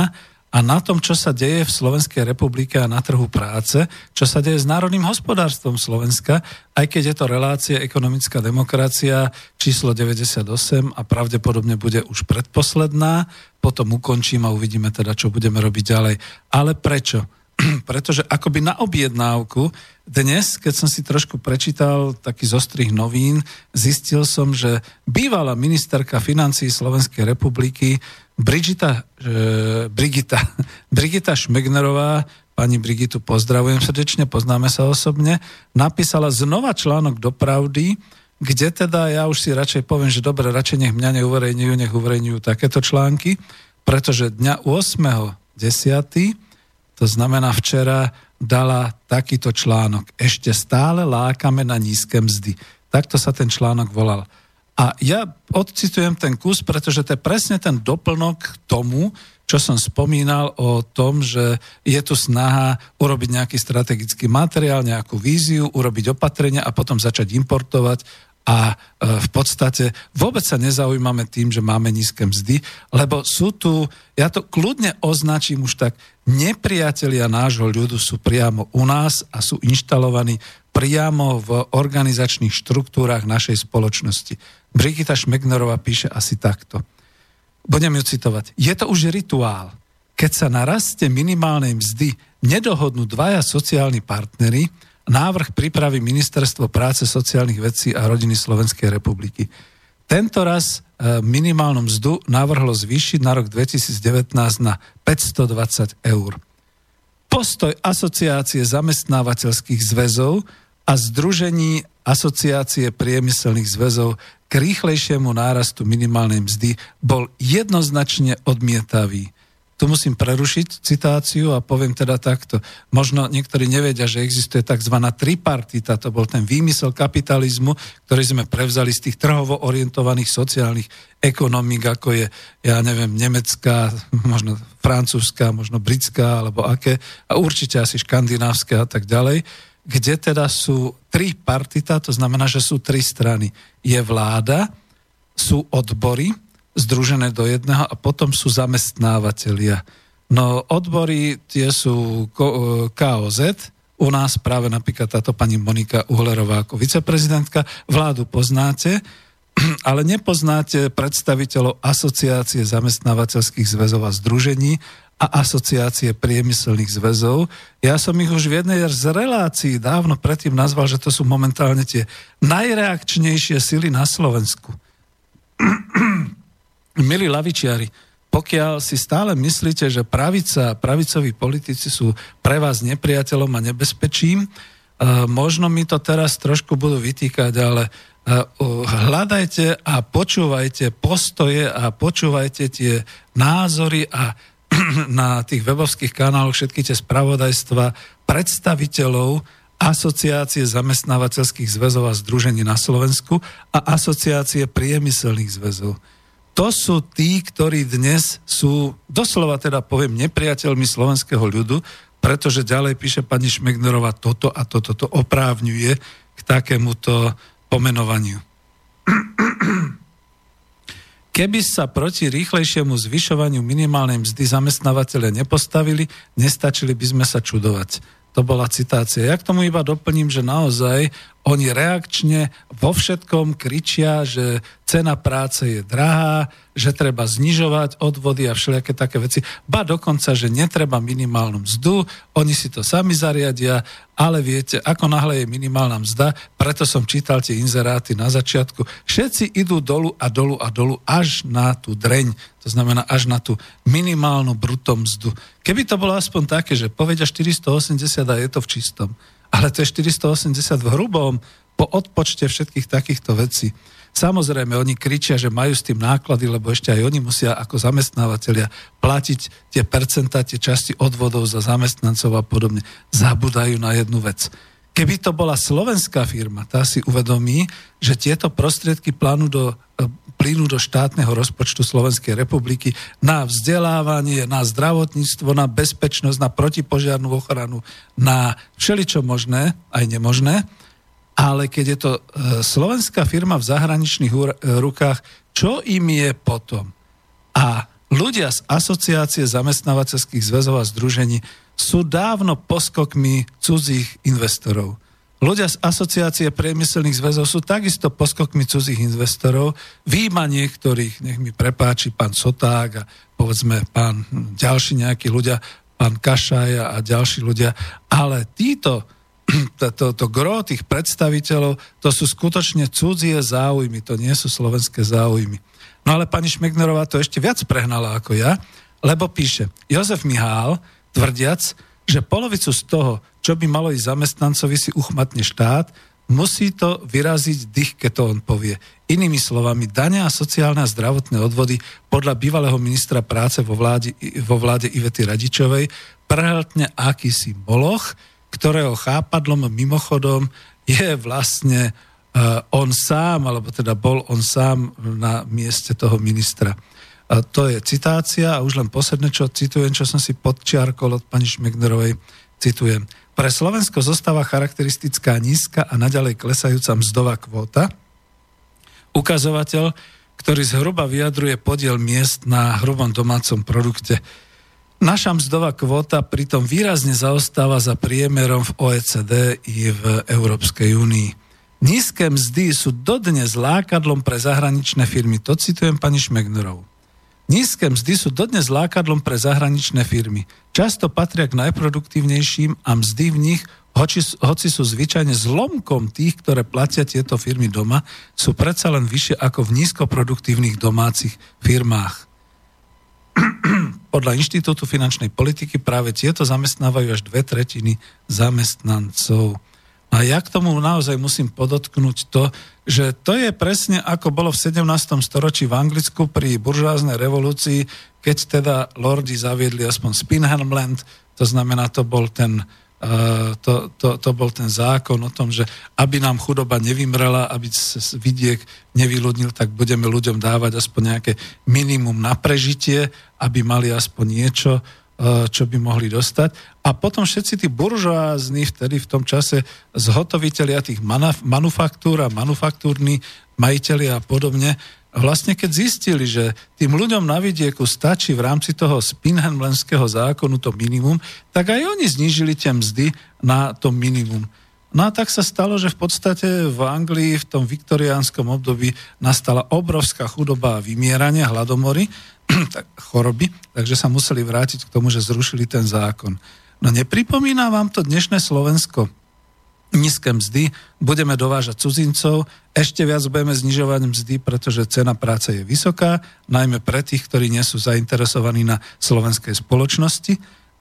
a na tom, čo sa deje v Slovenskej republike a na trhu práce, čo sa deje s národným hospodárstvom Slovenska, aj keď je to relácia ekonomická demokracia číslo 98 a pravdepodobne bude už predposledná, potom ukončím a uvidíme teda, čo budeme robiť ďalej. Ale prečo? [CLEARS THROAT] Pretože akoby na objednávku dnes, keď som si trošku prečítal taký zostrih novín, zistil som, že bývalá ministerka financí Slovenskej republiky Brigita, e, Brigita, [LAUGHS] Brigita Šmegnerová, pani Brigitu pozdravujem srdečne, poznáme sa osobne, napísala znova článok do pravdy, kde teda ja už si radšej poviem, že dobre, radšej nech mňa neuverejňujú, nech uverejňujú takéto články, pretože dňa 8.10., to znamená včera, dala takýto článok. Ešte stále lákame na nízke mzdy. Takto sa ten článok volal. A ja odcitujem ten kus, pretože to je presne ten doplnok k tomu, čo som spomínal o tom, že je tu snaha urobiť nejaký strategický materiál, nejakú víziu, urobiť opatrenia a potom začať importovať a e, v podstate vôbec sa nezaujímame tým, že máme nízke mzdy, lebo sú tu, ja to kľudne označím už tak, nepriatelia nášho ľudu sú priamo u nás a sú inštalovaní priamo v organizačných štruktúrach našej spoločnosti. Brigita Šmegnerová píše asi takto. Budem ju citovať. Je to už rituál. Keď sa na raste minimálnej mzdy nedohodnú dvaja sociálni partnery, návrh pripraví Ministerstvo práce, sociálnych vecí a rodiny Slovenskej republiky. Tento raz e, minimálnu mzdu navrhlo zvýšiť na rok 2019 na 520 eur. Postoj Asociácie zamestnávateľských zväzov a Združení Asociácie priemyselných zväzov k rýchlejšiemu nárastu minimálnej mzdy bol jednoznačne odmietavý. Tu musím prerušiť citáciu a poviem teda takto. Možno niektorí nevedia, že existuje tzv. tripartita, to bol ten výmysel kapitalizmu, ktorý sme prevzali z tých trhovo orientovaných sociálnych ekonomík, ako je, ja neviem, nemecká, možno francúzska, možno britská, alebo aké, a určite asi škandinávska a tak ďalej kde teda sú tri partita, to znamená, že sú tri strany. Je vláda, sú odbory, združené do jedného a potom sú zamestnávateľia. No odbory tie sú KOZ, u nás práve napríklad táto pani Monika Uhlerová ako viceprezidentka, vládu poznáte, [CLEARS THROAT] ale nepoznáte predstaviteľov asociácie zamestnávateľských zväzov a združení a asociácie priemyselných zväzov. Ja som ich už v jednej z relácií dávno predtým nazval, že to sú momentálne tie najreakčnejšie sily na Slovensku. [CLEARS THROAT] Milí lavičiari, pokiaľ si stále myslíte, že pravica pravicoví politici sú pre vás nepriateľom a nebezpečím, uh, možno mi to teraz trošku budú vytýkať, ale uh, hľadajte a počúvajte postoje a počúvajte tie názory a [CLEARS THROAT] na tých webovských kanáloch všetky tie spravodajstva predstaviteľov asociácie zamestnávateľských zväzov a združení na Slovensku a asociácie priemyselných zväzov. To sú tí, ktorí dnes sú, doslova teda poviem, nepriateľmi slovenského ľudu, pretože ďalej píše pani Šmegnerová toto a toto to oprávňuje k takémuto pomenovaniu. [CLEARS THROAT] Keby sa proti rýchlejšiemu zvyšovaniu minimálnej mzdy zamestnávateľe nepostavili, nestačili by sme sa čudovať. To bola citácia. Ja k tomu iba doplním, že naozaj oni reakčne vo všetkom kričia, že cena práce je drahá, že treba znižovať odvody a všelijaké také veci. Ba dokonca, že netreba minimálnu mzdu, oni si to sami zariadia, ale viete, ako náhle je minimálna mzda, preto som čítal tie inzeráty na začiatku, všetci idú dolu a dolu a dolu až na tú dreň, to znamená až na tú minimálnu brutom mzdu. Keby to bolo aspoň také, že povedia 480 a je to v čistom, ale to je 480 v hrubom, po odpočte všetkých takýchto vecí. Samozrejme, oni kričia, že majú s tým náklady, lebo ešte aj oni musia ako zamestnávateľia platiť tie percentá, tie časti odvodov za zamestnancov a podobne. Zabudajú na jednu vec. Keby to bola slovenská firma, tá si uvedomí, že tieto prostriedky plánú do, e, plynú do štátneho rozpočtu Slovenskej republiky na vzdelávanie, na zdravotníctvo, na bezpečnosť, na protipožiarnú ochranu, na všeličo možné, aj nemožné ale keď je to e, slovenská firma v zahraničných rukách, čo im je potom? A Ľudia z asociácie zamestnávateľských zväzov a združení sú dávno poskokmi cudzích investorov. Ľudia z asociácie priemyselných zväzov sú takisto poskokmi cudzích investorov, výjima niektorých, nech mi prepáči pán Soták a povedzme pán ďalší nejakí ľudia, pán Kašaj a ďalší ľudia, ale títo, to, to, to gro tých predstaviteľov, to sú skutočne cudzie záujmy, to nie sú slovenské záujmy. No ale pani Šmegnerová to ešte viac prehnala ako ja, lebo píše, Jozef Mihál, tvrdiac, že polovicu z toho, čo by malo ísť zamestnancovi si uchmatne štát, musí to vyraziť dých, keď to on povie. Inými slovami, dania a sociálne a zdravotné odvody podľa bývalého ministra práce vo vláde, vo vláde Ivety Radičovej prehltne akýsi moloch, ktorého chápadlom mimochodom je vlastne uh, on sám, alebo teda bol on sám na mieste toho ministra. A to je citácia a už len posledné, čo citujem, čo som si podčiarkol od pani Šmegnerovej, citujem. Pre Slovensko zostáva charakteristická nízka a naďalej klesajúca mzdová kvóta, ukazovateľ, ktorý zhruba vyjadruje podiel miest na hrubom domácom produkte. Naša mzdová kvóta pritom výrazne zaostáva za priemerom v OECD i v Európskej únii. Nízke mzdy sú dodnes lákadlom pre zahraničné firmy. To citujem pani Šmegnerovú. Nízke mzdy sú dodnes lákadlom pre zahraničné firmy. Často patria k najproduktívnejším a mzdy v nich, hoci, hoci sú zvyčajne zlomkom tých, ktoré platia tieto firmy doma, sú predsa len vyššie ako v nízkoproduktívnych domácich firmách. [CLEARS THROAT] Podľa Inštitútu finančnej politiky práve tieto zamestnávajú až dve tretiny zamestnancov. A ja k tomu naozaj musím podotknúť to, že to je presne ako bolo v 17. storočí v Anglicku pri buržáznej revolúcii, keď teda lordi zaviedli aspoň Spinhamland, to znamená, to bol ten, uh, to, to, to bol ten zákon o tom, že aby nám chudoba nevymrela, aby vidiek nevyľudnil, tak budeme ľuďom dávať aspoň nejaké minimum na prežitie, aby mali aspoň niečo, E, čo by mohli dostať. A potom všetci tí buržoázni vtedy v tom čase zhotoviteľia tých manuf- manufaktúr a manufaktúrni majiteľi a podobne, vlastne keď zistili, že tým ľuďom na vidieku stačí v rámci toho Spinhenlenského zákonu to minimum, tak aj oni znížili tie mzdy na to minimum. No a tak sa stalo, že v podstate v Anglii v tom viktoriánskom období nastala obrovská chudoba a vymieranie, hladomory, [CLEARS THROAT] tak, choroby, takže sa museli vrátiť k tomu, že zrušili ten zákon. No nepripomína vám to dnešné Slovensko? Nízke mzdy, budeme dovážať cudzincov, ešte viac budeme znižovať mzdy, pretože cena práce je vysoká, najmä pre tých, ktorí nie sú zainteresovaní na slovenskej spoločnosti.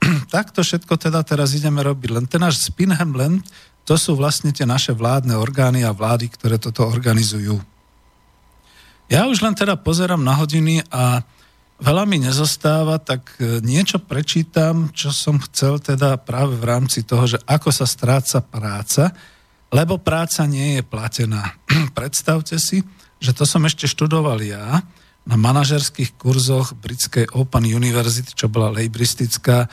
[CLEARS THROAT] tak to všetko teda teraz ideme robiť. Len ten náš Spinham Land, to sú vlastne tie naše vládne orgány a vlády, ktoré toto organizujú. Ja už len teda pozerám na hodiny a veľa mi nezostáva, tak e, niečo prečítam, čo som chcel teda práve v rámci toho, že ako sa stráca práca, lebo práca nie je platená. [CLEARS THROAT] Predstavte si, že to som ešte študoval ja na manažerských kurzoch britskej Open University, čo bola lejbristická eh,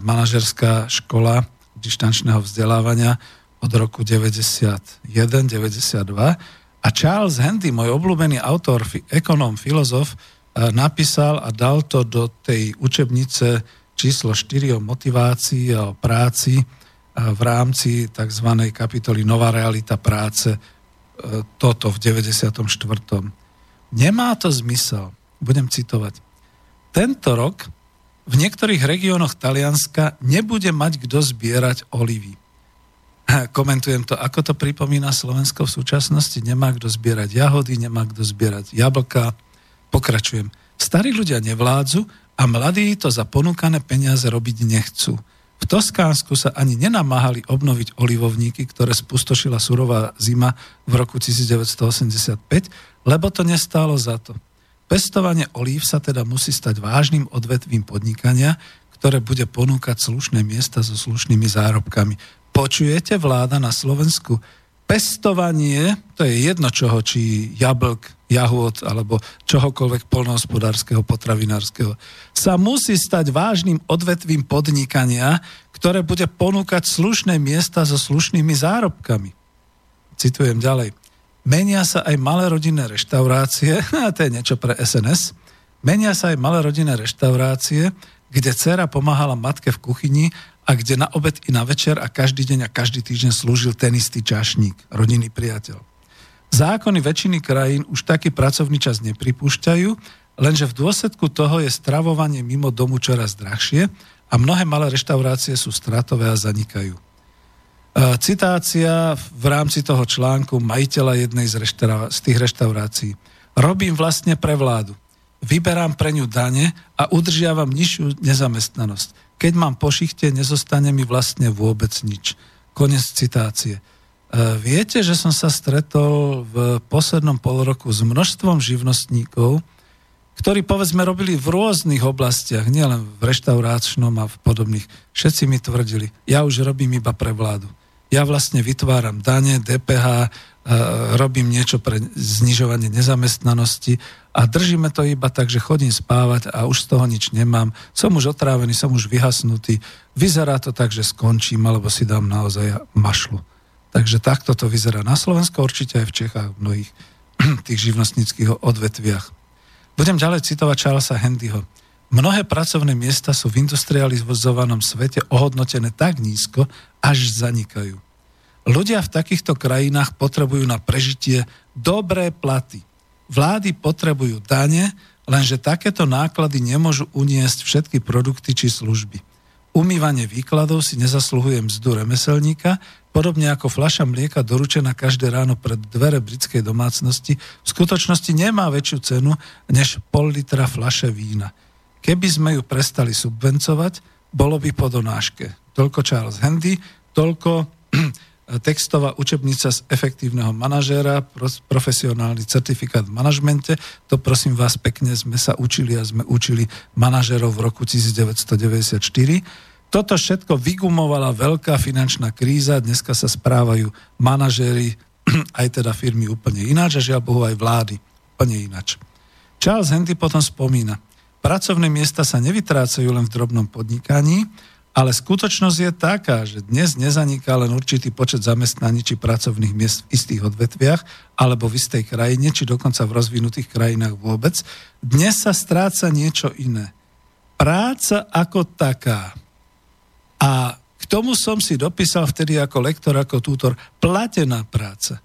manažerská škola dištančného vzdelávania od roku 91-92. A Charles Handy, môj obľúbený autor, ekonóm, filozof, napísal a dal to do tej učebnice číslo 4 o motivácii a o práci v rámci tzv. kapitoly Nová realita práce e, toto v 94. Nemá to zmysel, budem citovať. Tento rok v niektorých regiónoch Talianska nebude mať kto zbierať olivy. Komentujem to, ako to pripomína Slovensko v súčasnosti. Nemá kto zbierať jahody, nemá kto zbierať jablka, Pokračujem. Starí ľudia nevládzu a mladí to za ponúkané peniaze robiť nechcú. V Toskánsku sa ani nenamáhali obnoviť olivovníky, ktoré spustošila surová zima v roku 1985, lebo to nestálo za to. Pestovanie olív sa teda musí stať vážnym odvetvím podnikania, ktoré bude ponúkať slušné miesta so slušnými zárobkami. Počujete vláda na Slovensku? Pestovanie, to je jedno čoho, či jablk, jahôd alebo čohokoľvek polnohospodárskeho, potravinárskeho, sa musí stať vážnym odvetvím podnikania, ktoré bude ponúkať slušné miesta so slušnými zárobkami. Citujem ďalej. Menia sa aj malé rodinné reštaurácie, [LAUGHS] a to je niečo pre SNS, Menia sa aj malé rodinné reštaurácie, kde dcera pomáhala matke v kuchyni a kde na obed i na večer a každý deň a každý týždeň slúžil ten istý čašník, rodinný priateľ. Zákony väčšiny krajín už taký pracovný čas nepripúšťajú, lenže v dôsledku toho je stravovanie mimo domu čoraz drahšie a mnohé malé reštaurácie sú stratové a zanikajú. E, citácia v rámci toho článku majiteľa jednej z, reštaura- z tých reštaurácií. Robím vlastne pre vládu. Vyberám pre ňu dane a udržiavam nižšiu nezamestnanosť keď mám po šichte, nezostane mi vlastne vôbec nič. Konec citácie. E, viete, že som sa stretol v poslednom pol roku s množstvom živnostníkov, ktorí povedzme robili v rôznych oblastiach, nielen v reštauráčnom a v podobných. Všetci mi tvrdili, ja už robím iba pre vládu. Ja vlastne vytváram dane, DPH, robím niečo pre znižovanie nezamestnanosti a držíme to iba tak, že chodím spávať a už z toho nič nemám. Som už otrávený, som už vyhasnutý. Vyzerá to tak, že skončím, alebo si dám naozaj mašlu. Takže takto to vyzerá na Slovensku, určite aj v Čechách, v mnohých [CLEARS THROAT] tých živnostníckých odvetviach. Budem ďalej citovať Charlesa Handyho. Mnohé pracovné miesta sú v industrializovanom svete ohodnotené tak nízko, až zanikajú. Ľudia v takýchto krajinách potrebujú na prežitie dobré platy. Vlády potrebujú dane, lenže takéto náklady nemôžu uniesť všetky produkty či služby. Umývanie výkladov si nezasluhuje mzdu remeselníka, podobne ako fľaša mlieka doručená každé ráno pred dvere britskej domácnosti, v skutočnosti nemá väčšiu cenu než pol litra fľaše vína. Keby sme ju prestali subvencovať, bolo by po donáške. Toľko Charles Handy, toľko [CLEARS THROAT] textová učebnica z efektívneho manažéra, profesionálny certifikát v manažmente. To prosím vás pekne sme sa učili a sme učili manažérov v roku 1994. Toto všetko vygumovala veľká finančná kríza, dneska sa správajú manažéri, [CLEARS THROAT] aj teda firmy úplne ináč a žiaľ Bohu aj vlády úplne ináč. Charles Hendy potom spomína, pracovné miesta sa nevytrácajú len v drobnom podnikaní, ale skutočnosť je taká, že dnes nezaniká len určitý počet zamestnaní či pracovných miest v istých odvetviach alebo v istej krajine, či dokonca v rozvinutých krajinách vôbec. Dnes sa stráca niečo iné. Práca ako taká. A k tomu som si dopísal vtedy ako lektor, ako tútor, platená práca.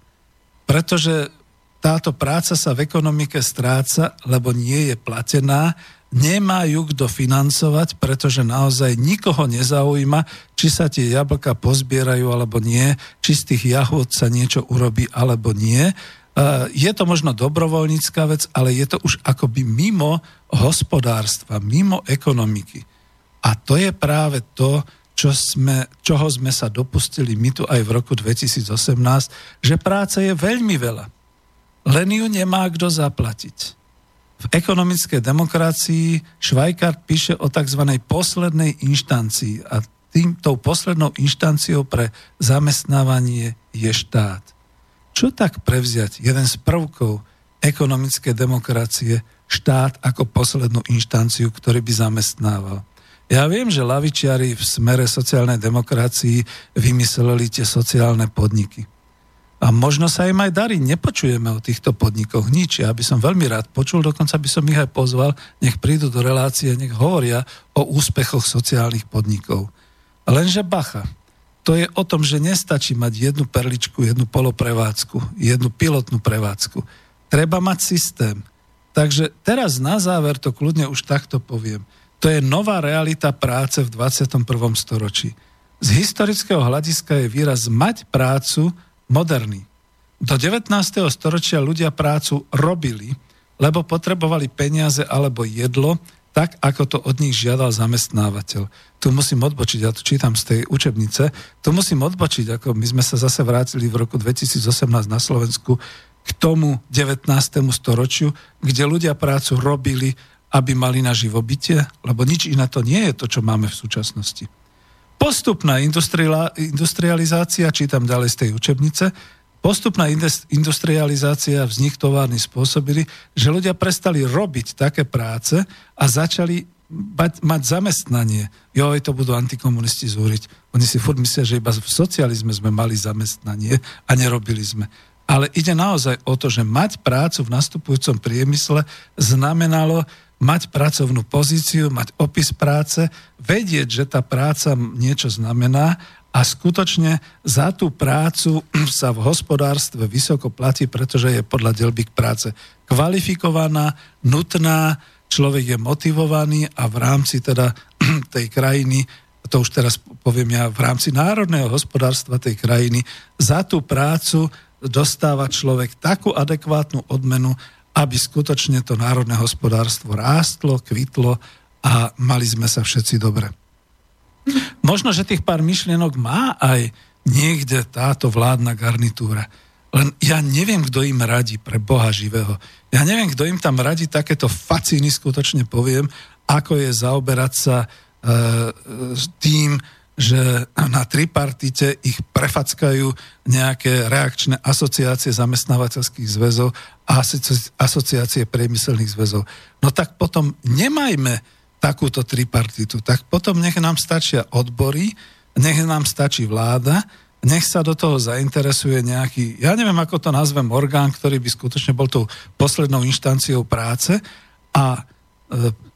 Pretože táto práca sa v ekonomike stráca, lebo nie je platená, nemá ju kto financovať, pretože naozaj nikoho nezaujíma, či sa tie jablka pozbierajú alebo nie, či z tých jahod sa niečo urobí alebo nie. E, je to možno dobrovoľnícká vec, ale je to už akoby mimo hospodárstva, mimo ekonomiky. A to je práve to, čo sme, čoho sme sa dopustili my tu aj v roku 2018, že práce je veľmi veľa. Len ju nemá kto zaplatiť. V ekonomickej demokracii Švajkart píše o tzv. poslednej inštancii a tým, poslednou inštanciou pre zamestnávanie je štát. Čo tak prevziať jeden z prvkov ekonomickej demokracie, štát ako poslednú inštanciu, ktorý by zamestnával? Ja viem, že lavičiari v smere sociálnej demokracii vymysleli tie sociálne podniky. A možno sa im aj darí. Nepočujeme o týchto podnikoch nič. Ja by som veľmi rád počul, dokonca by som ich aj pozval, nech prídu do relácie, nech hovoria o úspechoch sociálnych podnikov. Lenže bacha, to je o tom, že nestačí mať jednu perličku, jednu poloprevádzku, jednu pilotnú prevádzku. Treba mať systém. Takže teraz na záver to kľudne už takto poviem. To je nová realita práce v 21. storočí. Z historického hľadiska je výraz mať prácu moderný. Do 19. storočia ľudia prácu robili, lebo potrebovali peniaze alebo jedlo, tak ako to od nich žiadal zamestnávateľ. Tu musím odbočiť, ja to čítam z tej učebnice, tu musím odbočiť, ako my sme sa zase vrátili v roku 2018 na Slovensku k tomu 19. storočiu, kde ľudia prácu robili, aby mali na živobytie, lebo nič iné to nie je to, čo máme v súčasnosti. Postupná industrializácia, čítam ďalej z tej učebnice, postupná industrializácia, vznik továrny spôsobili, že ľudia prestali robiť také práce a začali mať, mať zamestnanie. Joj, to budú antikomunisti zúriť. Oni si furt myslia, že iba v socializme sme mali zamestnanie a nerobili sme. Ale ide naozaj o to, že mať prácu v nastupujúcom priemysle znamenalo, mať pracovnú pozíciu, mať opis práce, vedieť, že tá práca niečo znamená a skutočne za tú prácu [CLEARS THROAT] sa v hospodárstve vysoko platí, pretože je podľa delby práce kvalifikovaná, nutná, človek je motivovaný a v rámci teda [CLEARS THROAT] tej krajiny, to už teraz poviem ja, v rámci národného hospodárstva tej krajiny, za tú prácu dostáva človek takú adekvátnu odmenu, aby skutočne to národné hospodárstvo rástlo, kvitlo a mali sme sa všetci dobre. Možno, že tých pár myšlienok má aj niekde táto vládna garnitúra. Len ja neviem, kto im radí pre Boha živého. Ja neviem, kto im tam radí takéto facíny, skutočne poviem, ako je zaoberať sa e, tým, že na tripartite ich prefackajú nejaké reakčné asociácie zamestnávateľských zväzov a asociácie priemyselných zväzov. No tak potom nemajme takúto tripartitu. Tak potom nech nám stačia odbory, nech nám stačí vláda, nech sa do toho zainteresuje nejaký, ja neviem, ako to nazvem, orgán, ktorý by skutočne bol tou poslednou inštanciou práce a e,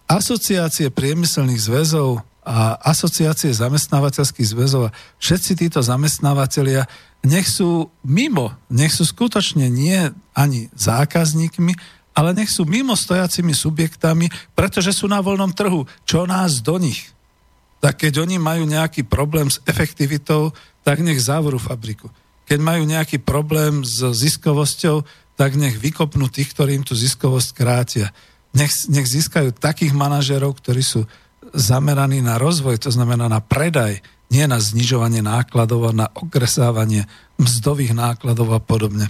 asociácie priemyselných zväzov a asociácie zamestnávateľských zväzov a všetci títo zamestnávateľia nech sú mimo, nech sú skutočne nie ani zákazníkmi, ale nech sú mimo stojacimi subjektami, pretože sú na voľnom trhu. Čo nás do nich? Tak keď oni majú nejaký problém s efektivitou, tak nech zavrú fabriku. Keď majú nejaký problém s ziskovosťou, tak nech vykopnú tých, ktorým tú ziskovosť krátia. Nech, nech získajú takých manažerov, ktorí sú zameraný na rozvoj, to znamená na predaj, nie na znižovanie nákladov a na okresávanie mzdových nákladov a podobne.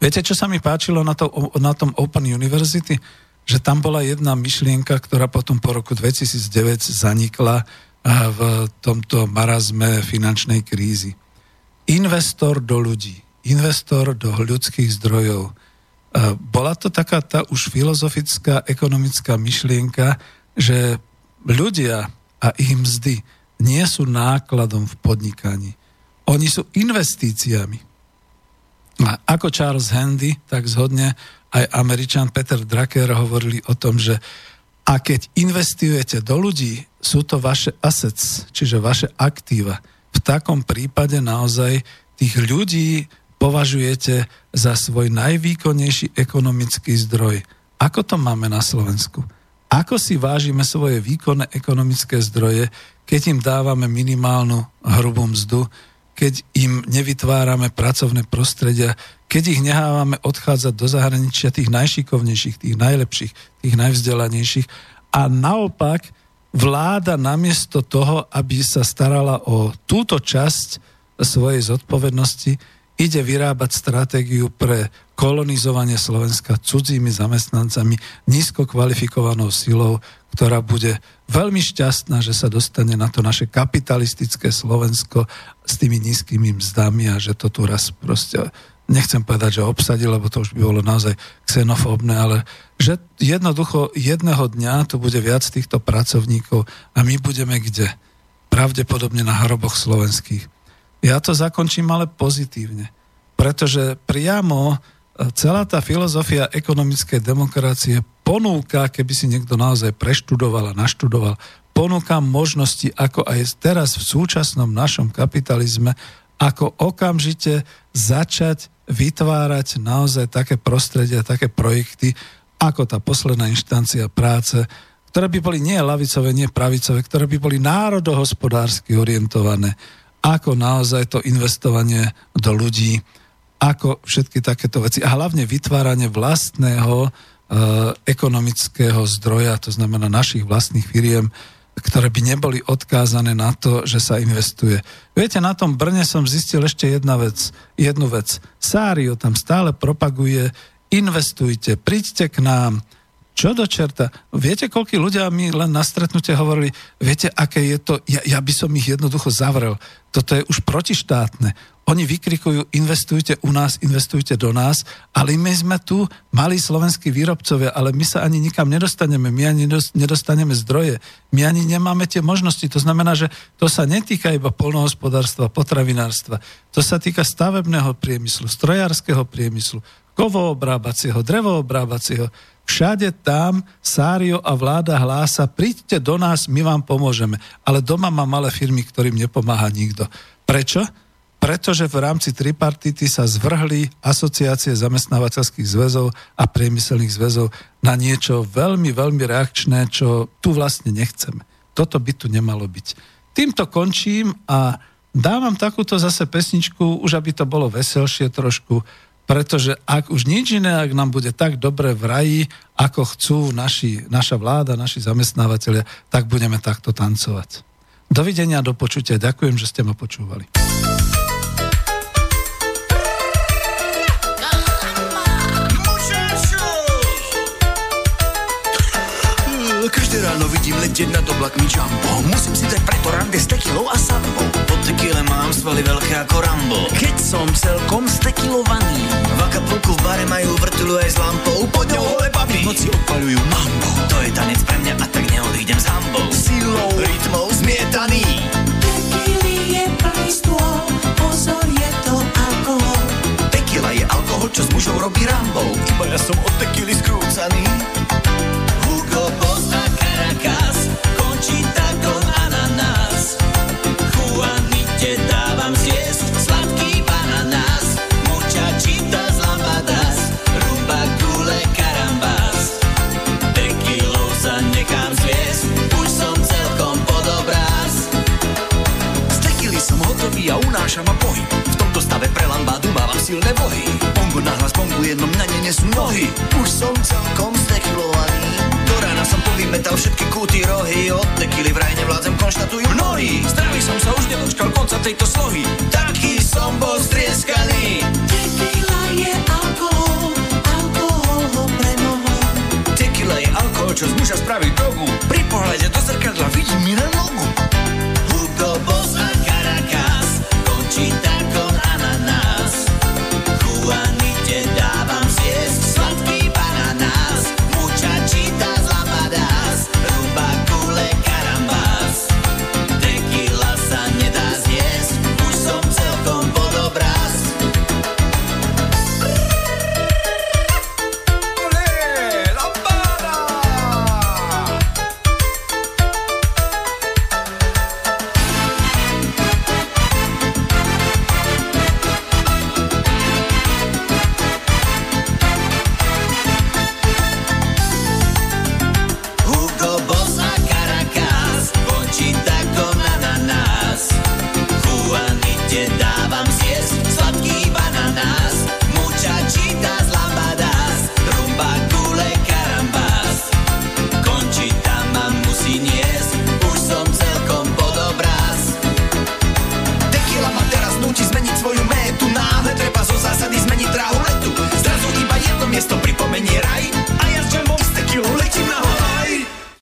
Viete, čo sa mi páčilo na, to, na tom Open University? Že tam bola jedna myšlienka, ktorá potom po roku 2009 zanikla v tomto marazme finančnej krízy. Investor do ľudí, investor do ľudských zdrojov. Bola to taká tá už filozofická, ekonomická myšlienka, že ľudia a ich mzdy nie sú nákladom v podnikaní. Oni sú investíciami. A ako Charles Handy, tak zhodne aj američan Peter Drucker hovorili o tom, že a keď investujete do ľudí, sú to vaše assets, čiže vaše aktíva. V takom prípade naozaj tých ľudí považujete za svoj najvýkonnejší ekonomický zdroj. Ako to máme na Slovensku? Ako si vážime svoje výkonné ekonomické zdroje, keď im dávame minimálnu hrubú mzdu, keď im nevytvárame pracovné prostredia, keď ich nehávame odchádzať do zahraničia tých najšikovnejších, tých najlepších, tých najvzdelanejších. A naopak vláda namiesto toho, aby sa starala o túto časť svojej zodpovednosti, ide vyrábať stratégiu pre kolonizovanie Slovenska cudzími zamestnancami, nízko kvalifikovanou silou, ktorá bude veľmi šťastná, že sa dostane na to naše kapitalistické Slovensko s tými nízkymi mzdami a že to tu raz proste, nechcem povedať, že obsadí, lebo to už by bolo naozaj xenofóbne, ale že jednoducho jedného dňa tu bude viac týchto pracovníkov a my budeme kde? Pravdepodobne na hroboch slovenských ja to zakončím ale pozitívne, pretože priamo celá tá filozofia ekonomickej demokracie ponúka, keby si niekto naozaj preštudoval a naštudoval, ponúka možnosti, ako aj teraz v súčasnom našom kapitalizme, ako okamžite začať vytvárať naozaj také prostredia, také projekty, ako tá posledná inštancia práce, ktoré by boli nie lavicové, nie pravicové, ktoré by boli národohospodársky orientované ako naozaj to investovanie do ľudí, ako všetky takéto veci a hlavne vytváranie vlastného e, ekonomického zdroja, to znamená našich vlastných firiem, ktoré by neboli odkázané na to, že sa investuje. Viete, na tom Brne som zistil ešte jedna vec, jednu vec. Sário tam stále propaguje, investujte, príďte k nám, čo do čerta? Viete, koľko ľudia mi len na stretnutie hovorili, viete, aké je to, ja, ja by som ich jednoducho zavrel. Toto je už protištátne. Oni vykrikujú, investujte u nás, investujte do nás, ale my sme tu malí slovenskí výrobcovia, ale my sa ani nikam nedostaneme, my ani nedostaneme zdroje, my ani nemáme tie možnosti. To znamená, že to sa netýka iba polnohospodárstva, potravinárstva, to sa týka stavebného priemyslu, strojárskeho priemyslu, kovoobrábacieho, drevoobrábacieho, Všade tam Sário a vláda hlása, príďte do nás, my vám pomôžeme. Ale doma má malé firmy, ktorým nepomáha nikto. Prečo? Pretože v rámci tripartity sa zvrhli asociácie zamestnávateľských zväzov a priemyselných zväzov na niečo veľmi, veľmi reakčné, čo tu vlastne nechceme. Toto by tu nemalo byť. Týmto končím a dávam takúto zase pesničku, už aby to bolo veselšie trošku, pretože ak už nič iné, ak nám bude tak dobre v raji, ako chcú naši, naša vláda, naši zamestnávateľia, tak budeme takto tancovať. Dovidenia, do počutia. Ďakujem, že ste ma počúvali. Každé ráno vidím letieť nad oblakmi jumbo. Musím si dať preto rande s tekilou a sambou Po tekile mám svaly veľké ako Rambo. Keď som celkom stekilovaný V Acapulku v bare majú vrtulu aj s lampou. Pod ňou holé baby Noci odpalujú mambo To je tanec pre mňa a tak neodídem s hambou. Silou, rytmou zmietaný. Tekily je plný stôl, pozor je to alkohol. Tekila je alkohol, čo s mužou robí Rambo Iba ja som od tekily skrúcaný silné bohy Pongo nahlas pongu jednom na ne nesú nohy. Už som celkom stekilovaný Do rána som povymetal všetky kúty rohy. Od tekily vraj nevládzem, konštatujú mnohí. Zdravý som sa už nedočkal konca tejto slohy. Taký som bol strieskaný. Tequila je alkohol, alkohol ho premohol. Tekila je alkohol, čo z muža spraví drogu. Pri pohľade do zrkadla vidím mi na nogu. Hugo Boss